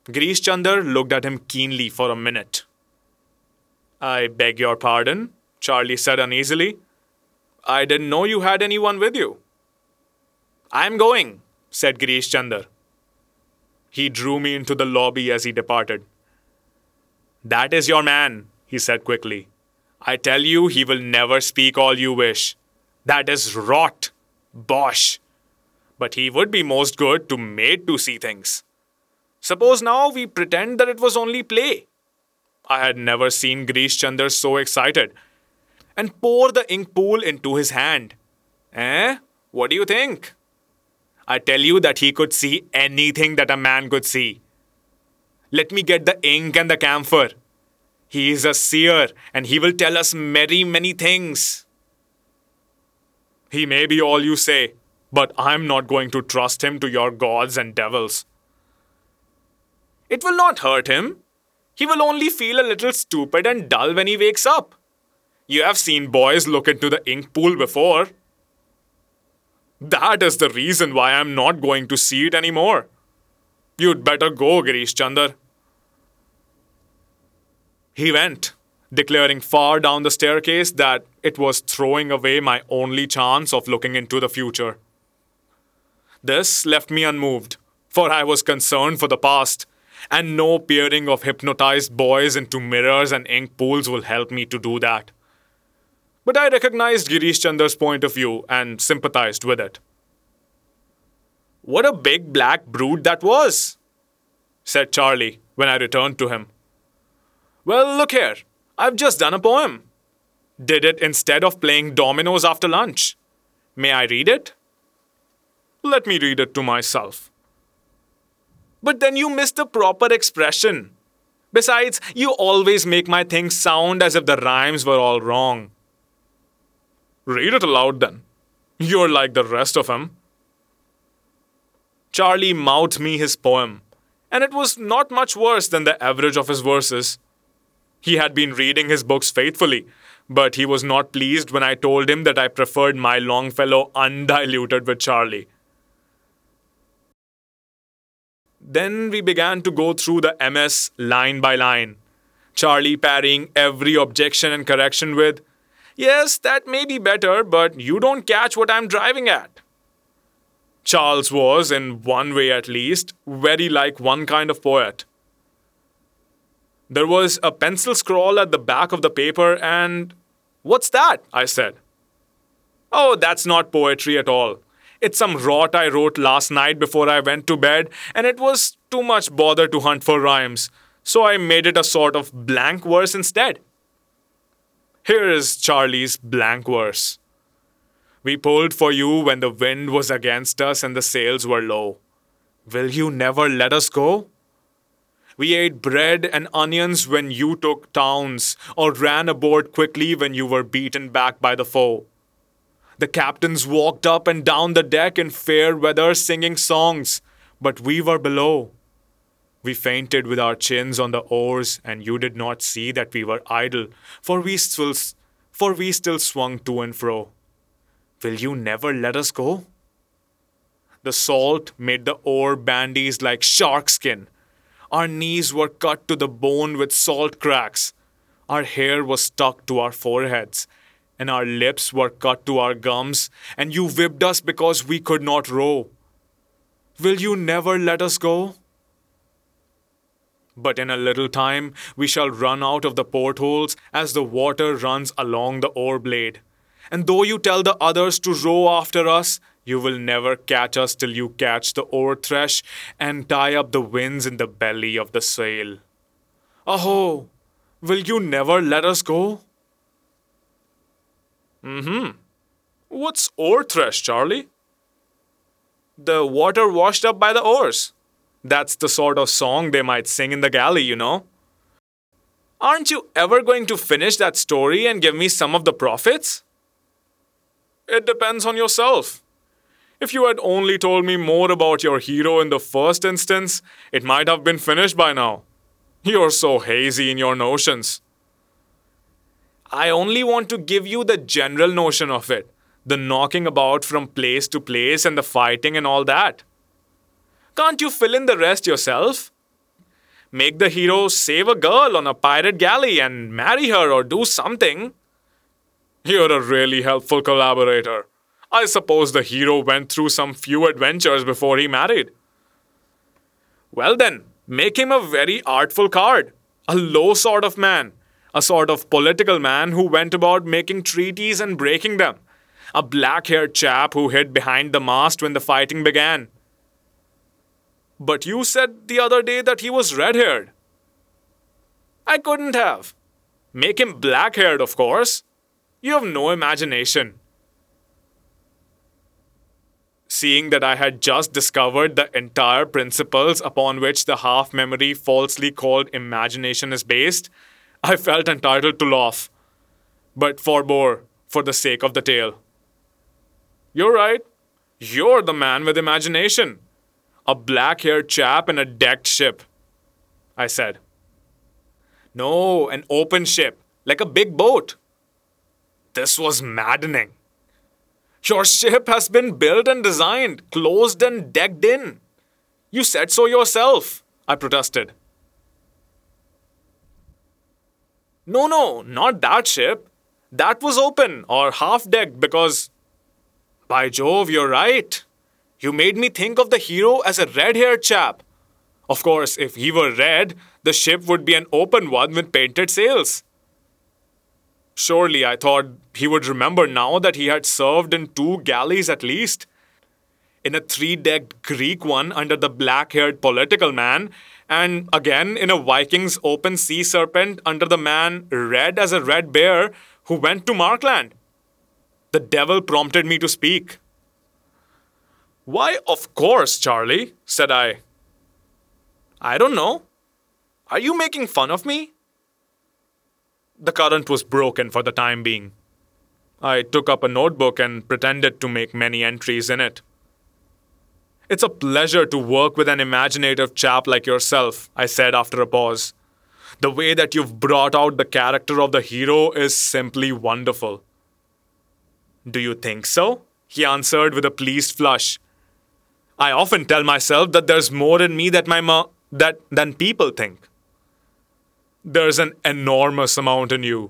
Girish Chandar looked at him keenly for a minute. I beg your pardon, Charlie said uneasily. I didn't know you had anyone with you. I'm going, said Girish Chandar. He drew me into the lobby as he departed. That is your man, he said quickly. I tell you, he will never speak all you wish. That is rot. Bosh. But he would be most good to made to see things. Suppose now we pretend that it was only play. I had never seen Girish Chandar so excited. And pour the ink pool into his hand. Eh? What do you think? I tell you that he could see anything that a man could see. Let me get the ink and the camphor. He is a seer, and he will tell us many, many things. He may be all you say, but I'm not going to trust him to your gods and devils. It will not hurt him. He will only feel a little stupid and dull when he wakes up. You have seen boys look into the ink pool before. That is the reason why I'm not going to see it anymore. You'd better go, Girish Chandar. He went, declaring far down the staircase that it was throwing away my only chance of looking into the future. This left me unmoved, for I was concerned for the past, and no peering of hypnotized boys into mirrors and ink pools will help me to do that. But I recognized Girish Chandar's point of view and sympathized with it. What a big black brute that was, said Charlie when I returned to him. Well, look here. I've just done a poem. Did it instead of playing dominoes after lunch. May I read it? Let me read it to myself. But then you miss the proper expression. Besides, you always make my things sound as if the rhymes were all wrong. Read it aloud then. You're like the rest of them. Charlie mouthed me his poem, and it was not much worse than the average of his verses. He had been reading his books faithfully, but he was not pleased when I told him that I preferred my Longfellow undiluted with Charlie. Then we began to go through the MS line by line, Charlie parrying every objection and correction with, Yes, that may be better, but you don't catch what I'm driving at. Charles was, in one way at least, very like one kind of poet. There was a pencil scrawl at the back of the paper, and. What's that? I said. Oh, that's not poetry at all. It's some rot I wrote last night before I went to bed, and it was too much bother to hunt for rhymes, so I made it a sort of blank verse instead. Here is Charlie's blank verse. We pulled for you when the wind was against us and the sails were low. Will you never let us go? We ate bread and onions when you took towns, or ran aboard quickly when you were beaten back by the foe. The captains walked up and down the deck in fair weather singing songs, but we were below. We fainted with our chins on the oars, and you did not see that we were idle, for we still, for we still swung to and fro. Will you never let us go? The salt made the oar bandies like shark skin. Our knees were cut to the bone with salt cracks. Our hair was stuck to our foreheads, and our lips were cut to our gums, and you whipped us because we could not row. Will you never let us go? But in a little time we shall run out of the portholes as the water runs along the oar blade. And though you tell the others to row after us, you will never catch us till you catch the oar thresh and tie up the winds in the belly of the sail. Aho! Will you never let us go? Mm hmm. What's oar thresh, Charlie? The water washed up by the oars. That's the sort of song they might sing in the galley, you know. Aren't you ever going to finish that story and give me some of the profits? It depends on yourself. If you had only told me more about your hero in the first instance, it might have been finished by now. You're so hazy in your notions. I only want to give you the general notion of it the knocking about from place to place and the fighting and all that. Can't you fill in the rest yourself? Make the hero save a girl on a pirate galley and marry her or do something. You're a really helpful collaborator. I suppose the hero went through some few adventures before he married. Well, then, make him a very artful card. A low sort of man. A sort of political man who went about making treaties and breaking them. A black haired chap who hid behind the mast when the fighting began. But you said the other day that he was red haired. I couldn't have. Make him black haired, of course. You have no imagination. Seeing that I had just discovered the entire principles upon which the half memory falsely called imagination is based, I felt entitled to laugh, but forbore for the sake of the tale. You're right. You're the man with imagination. A black haired chap in a decked ship, I said. No, an open ship, like a big boat. This was maddening. Your ship has been built and designed, closed and decked in. You said so yourself, I protested. No, no, not that ship. That was open or half decked because. By Jove, you're right. You made me think of the hero as a red haired chap. Of course, if he were red, the ship would be an open one with painted sails. Surely, I thought he would remember now that he had served in two galleys at least. In a three decked Greek one under the black haired political man, and again in a Viking's open sea serpent under the man red as a red bear who went to Markland. The devil prompted me to speak. Why, of course, Charlie, said I. I don't know. Are you making fun of me? The current was broken for the time being. I took up a notebook and pretended to make many entries in it. It's a pleasure to work with an imaginative chap like yourself, I said after a pause. The way that you've brought out the character of the hero is simply wonderful. Do you think so? He answered with a pleased flush. I often tell myself that there's more in me that my ma- that than people think. There's an enormous amount in you.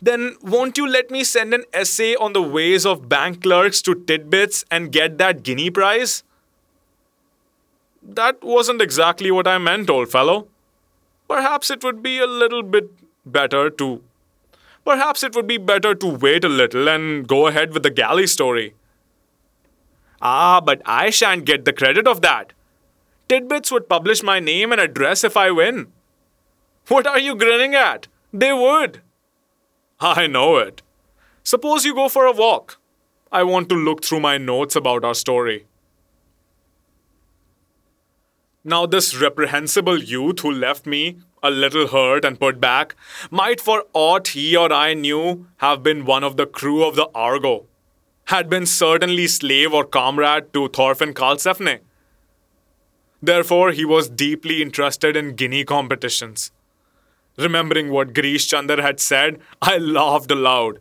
Then won't you let me send an essay on the ways of bank clerks to Tit-Bits and get that guinea prize? That wasn't exactly what I meant, old fellow. Perhaps it would be a little bit better to. Perhaps it would be better to wait a little and go ahead with the galley story. Ah, but I shan't get the credit of that. Tit-Bits would publish my name and address if I win. What are you grinning at? They would. I know it. Suppose you go for a walk. I want to look through my notes about our story. Now, this reprehensible youth who left me, a little hurt and put back, might, for aught he or I knew, have been one of the crew of the Argo, had been certainly slave or comrade to Thorfinn Karlsefne. Therefore, he was deeply interested in guinea competitions. Remembering what Girish Chandar had said, I laughed aloud.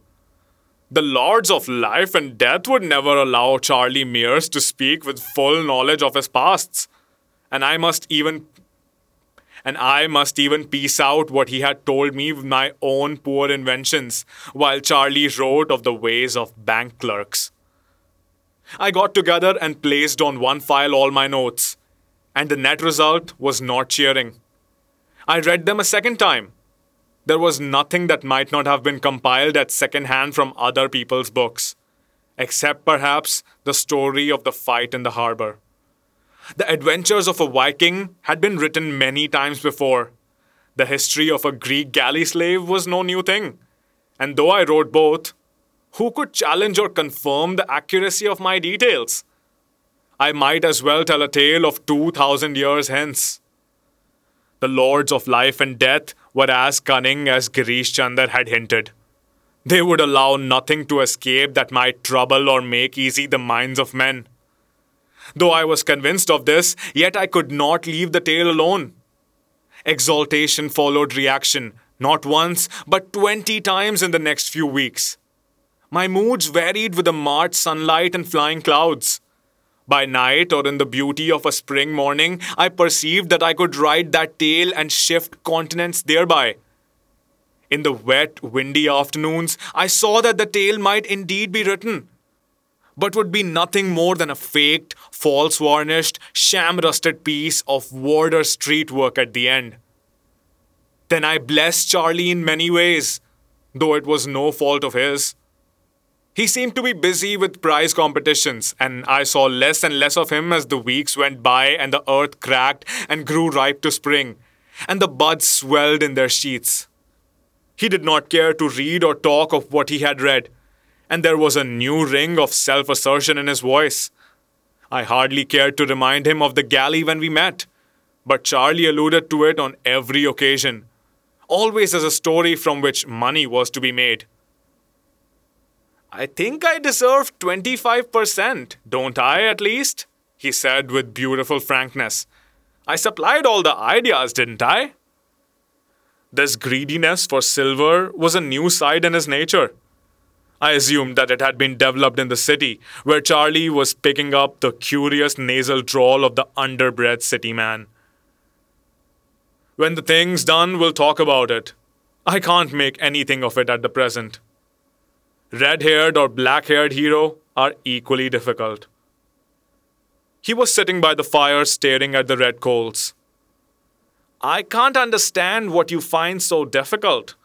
The lords of life and death would never allow Charlie Mears to speak with full knowledge of his pasts and I must even and I must even piece out what he had told me with my own poor inventions, while Charlie wrote of the ways of bank clerks. I got together and placed on one file all my notes, and the net result was not cheering. I read them a second time. There was nothing that might not have been compiled at second hand from other people's books, except perhaps the story of the fight in the harbor. The adventures of a Viking had been written many times before. The history of a Greek galley slave was no new thing. And though I wrote both, who could challenge or confirm the accuracy of my details? I might as well tell a tale of 2,000 years hence. The lords of life and death were as cunning as Girish Chandar had hinted. They would allow nothing to escape that might trouble or make easy the minds of men. Though I was convinced of this, yet I could not leave the tale alone. Exaltation followed reaction, not once, but twenty times in the next few weeks. My moods varied with the March sunlight and flying clouds. By night or in the beauty of a spring morning, I perceived that I could ride that tale and shift continents thereby. In the wet, windy afternoons, I saw that the tale might indeed be written, but would be nothing more than a faked, false varnished, sham rusted piece of Wardour Street work at the end. Then I blessed Charlie in many ways, though it was no fault of his. He seemed to be busy with prize competitions, and I saw less and less of him as the weeks went by and the earth cracked and grew ripe to spring, and the buds swelled in their sheaths. He did not care to read or talk of what he had read and there was a new ring of self assertion in his voice. I hardly cared to remind him of the galley when we met, but Charlie alluded to it on every occasion, always as a story from which money was to be made. I think I deserve 25%, don't I, at least? He said with beautiful frankness. I supplied all the ideas, didn't I? This greediness for silver was a new side in his nature. I assumed that it had been developed in the city, where Charlie was picking up the curious nasal drawl of the underbred city man. When the thing's done, we'll talk about it. I can't make anything of it at the present. Red haired or black haired hero are equally difficult. He was sitting by the fire staring at the red coals. I can't understand what you find so difficult.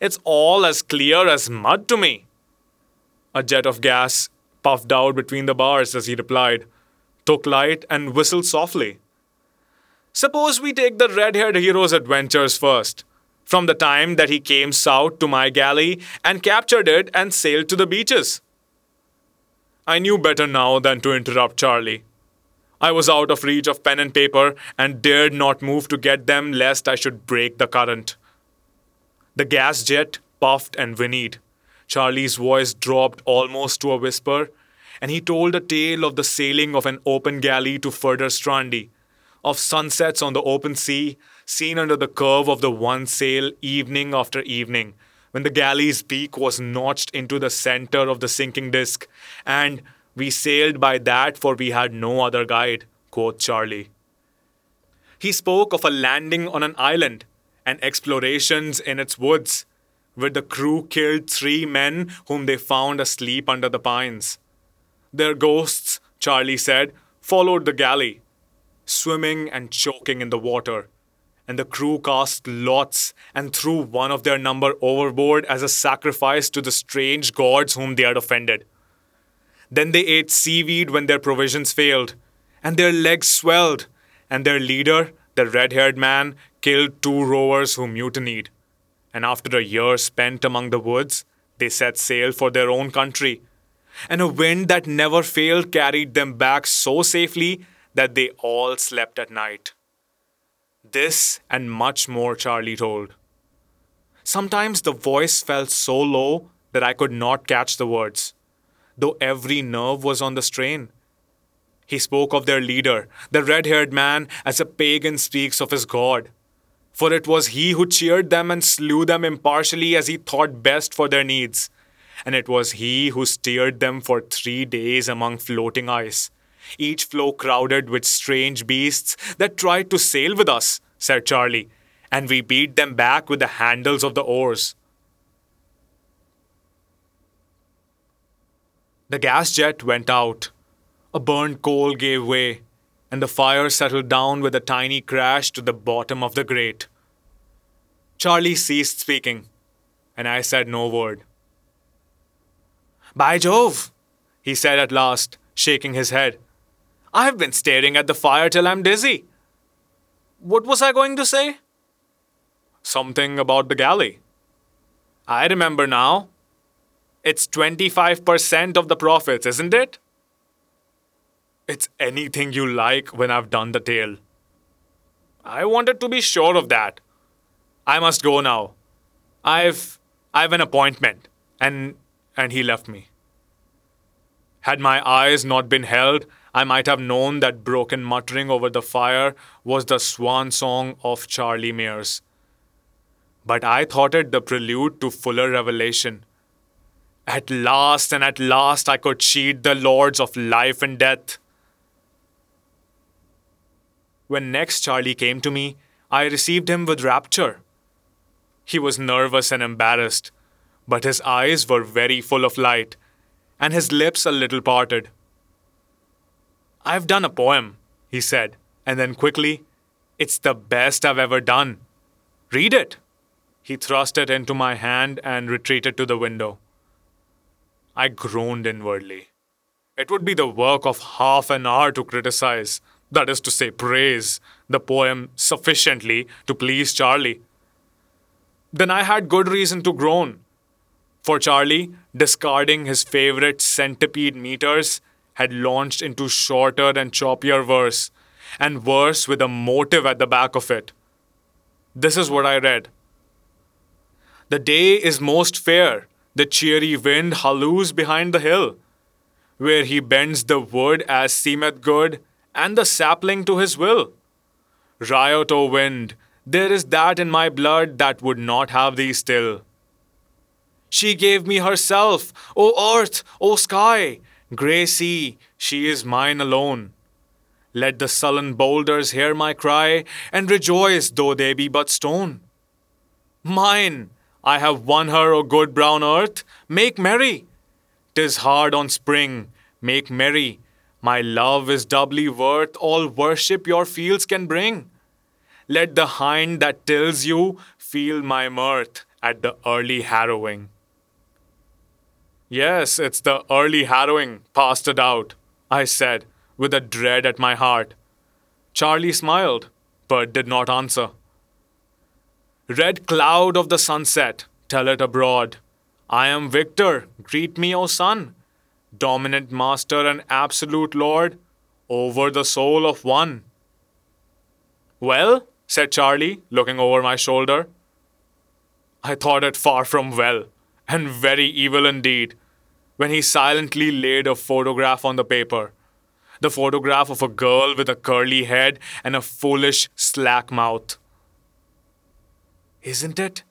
It's all as clear as mud to me. A jet of gas puffed out between the bars as he replied, took light, and whistled softly. Suppose we take the red haired hero's adventures first, from the time that he came south to my galley and captured it and sailed to the beaches. I knew better now than to interrupt Charlie. I was out of reach of pen and paper and dared not move to get them lest I should break the current. The gas jet puffed and whinnied. Charlie's voice dropped almost to a whisper, and he told a tale of the sailing of an open galley to Furdurstrandi of sunsets on the open sea, seen under the curve of the one sail evening after evening, when the galley's beak was notched into the center of the sinking disk, and we sailed by that for we had no other guide, quoth Charlie. He spoke of a landing on an island and explorations in its woods, where the crew killed three men whom they found asleep under the pines. Their ghosts, Charlie said, followed the galley swimming and choking in the water. And the crew cast lots and threw one of their number overboard as a sacrifice to the strange gods whom they had offended. Then they ate seaweed when their provisions failed, and their legs swelled, and their leader, the red haired man, killed two rowers who mutinied. And after a year spent among the woods, they set sail for their own country. And a wind that never failed carried them back so safely that they all slept at night. This and much more Charlie told. Sometimes the voice fell so low that I could not catch the words, though every nerve was on the strain. He spoke of their leader, the red haired man, as a pagan speaks of his god. For it was he who cheered them and slew them impartially as he thought best for their needs. And it was he who steered them for three days among floating ice each floe crowded with strange beasts that tried to sail with us, said Charlie, and we beat them back with the handles of the oars. The gas jet went out. A burned coal gave way, and the fire settled down with a tiny crash to the bottom of the grate. Charlie ceased speaking, and I said no word. By Jove, he said at last, shaking his head. I've been staring at the fire till I'm dizzy. What was I going to say? Something about the galley. I remember now. It's 25% of the profits, isn't it? It's anything you like when I've done the tale. I wanted to be sure of that. I must go now. I've I've an appointment and and he left me. Had my eyes not been held, I might have known that broken muttering over the fire was the swan song of Charlie Mears. But I thought it the prelude to fuller revelation. At last and at last I could cheat the lords of life and death. When next Charlie came to me, I received him with rapture. He was nervous and embarrassed, but his eyes were very full of light, and his lips a little parted. I've done a poem, he said, and then quickly, It's the best I've ever done. Read it. He thrust it into my hand and retreated to the window. I groaned inwardly. It would be the work of half an hour to criticize, that is to say, praise, the poem sufficiently to please Charlie. Then I had good reason to groan. For Charlie, discarding his favorite centipede meters, had launched into shorter and choppier verse, and verse with a motive at the back of it. This is what I read The day is most fair, the cheery wind halloos behind the hill, where he bends the wood as seemeth good, and the sapling to his will. Riot, O wind, there is that in my blood that would not have thee still. She gave me herself, O earth, O sky, grey sea, she is mine alone. Let the sullen boulders hear my cry, and rejoice though they be but stone. Mine, I have won her, O good brown earth, make merry. 'Tis hard on spring, make merry. My love is doubly worth all worship your fields can bring. Let the hind that tills you feel my mirth at the early harrowing. Yes, it's the early harrowing, past a doubt, I said, with a dread at my heart. Charlie smiled, but did not answer. Red cloud of the sunset, tell it abroad. I am victor, greet me, O sun, dominant master and absolute lord, over the soul of one. Well, said Charlie, looking over my shoulder. I thought it far from well, and very evil indeed, when he silently laid a photograph on the paper. The photograph of a girl with a curly head and a foolish, slack mouth. Isn't it?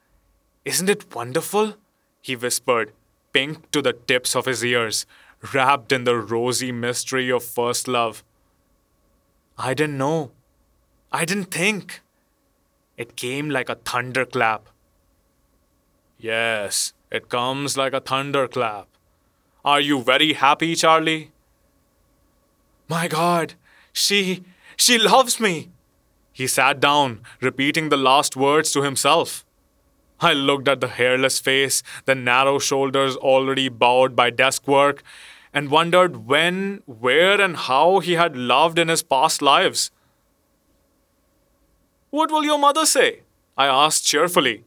Isn't it wonderful? He whispered, pink to the tips of his ears, wrapped in the rosy mystery of first love. I didn't know. I didn't think. It came like a thunderclap. Yes, it comes like a thunderclap. Are you very happy, Charlie? My God, she. she loves me! He sat down, repeating the last words to himself. I looked at the hairless face, the narrow shoulders already bowed by desk work, and wondered when, where, and how he had loved in his past lives. What will your mother say? I asked cheerfully.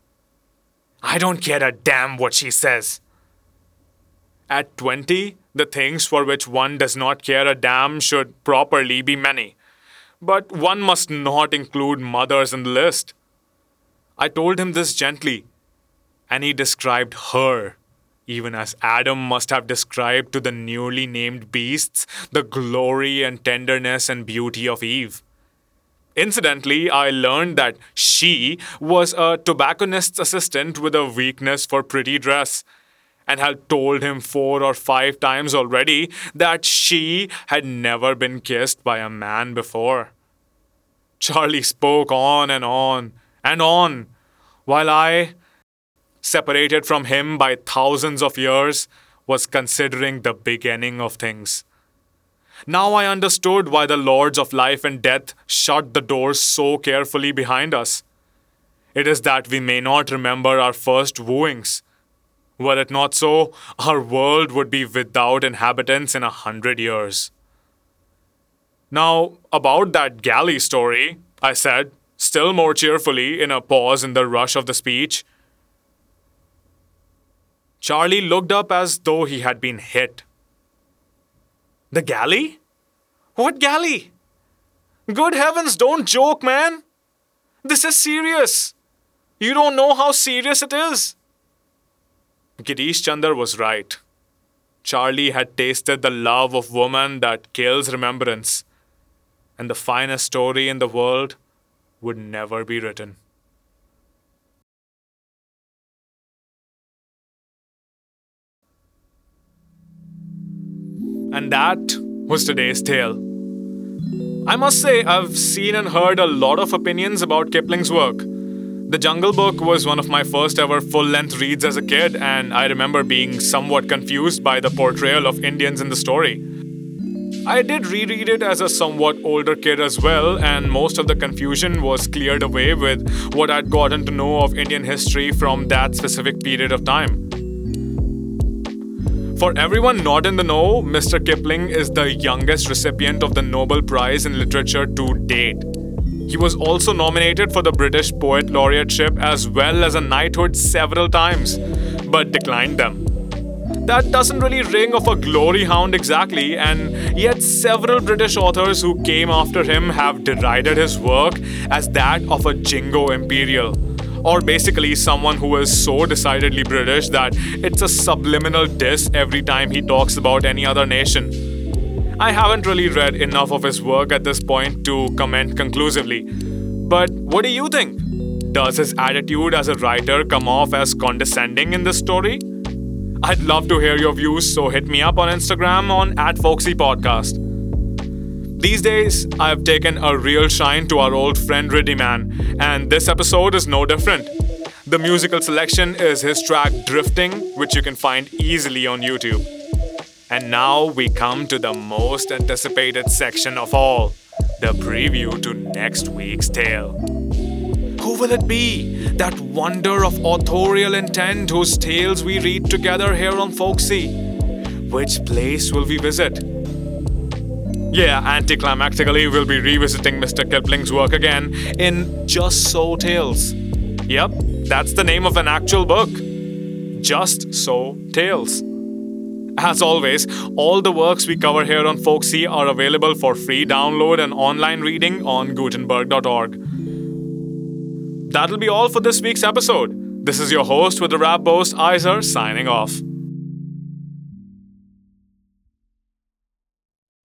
I don't care a damn what she says, at 20, the things for which one does not care a damn should properly be many. But one must not include mothers in the list. I told him this gently, and he described her, even as Adam must have described to the newly named beasts the glory and tenderness and beauty of Eve. Incidentally, I learned that she was a tobacconist's assistant with a weakness for pretty dress and had told him four or five times already that she had never been kissed by a man before. Charlie spoke on and on and on, while I, separated from him by thousands of years, was considering the beginning of things. Now I understood why the lords of life and death shut the doors so carefully behind us. It is that we may not remember our first wooings were it not so, our world would be without inhabitants in a hundred years. Now, about that galley story, I said, still more cheerfully in a pause in the rush of the speech. Charlie looked up as though he had been hit. The galley? What galley? Good heavens, don't joke, man! This is serious! You don't know how serious it is! Girish Chandar was right. Charlie had tasted the love of woman that kills remembrance, and the finest story in the world would never be written. And that was today's tale. I must say, I've seen and heard a lot of opinions about Kipling's work. The Jungle Book was one of my first ever full length reads as a kid, and I remember being somewhat confused by the portrayal of Indians in the story. I did reread it as a somewhat older kid as well, and most of the confusion was cleared away with what I'd gotten to know of Indian history from that specific period of time. For everyone not in the know, Mr. Kipling is the youngest recipient of the Nobel Prize in Literature to date. He was also nominated for the British Poet Laureateship as well as a knighthood several times, but declined them. That doesn't really ring of a glory hound exactly, and yet several British authors who came after him have derided his work as that of a jingo imperial, or basically someone who is so decidedly British that it's a subliminal diss every time he talks about any other nation. I haven't really read enough of his work at this point to comment conclusively. But what do you think? Does his attitude as a writer come off as condescending in this story? I'd love to hear your views, so hit me up on Instagram on at Folksy Podcast. These days, I've taken a real shine to our old friend Riddiman, and this episode is no different. The musical selection is his track Drifting, which you can find easily on YouTube. And now we come to the most anticipated section of all the preview to next week's tale. Who will it be? That wonder of authorial intent whose tales we read together here on Folksy? Which place will we visit? Yeah, anticlimactically, we'll be revisiting Mr. Kipling's work again in Just So Tales. Yep, that's the name of an actual book. Just So Tales. As always, all the works we cover here on Folksy are available for free download and online reading on Gutenberg.org. That'll be all for this week's episode. This is your host with the rap boast, Iser, signing off.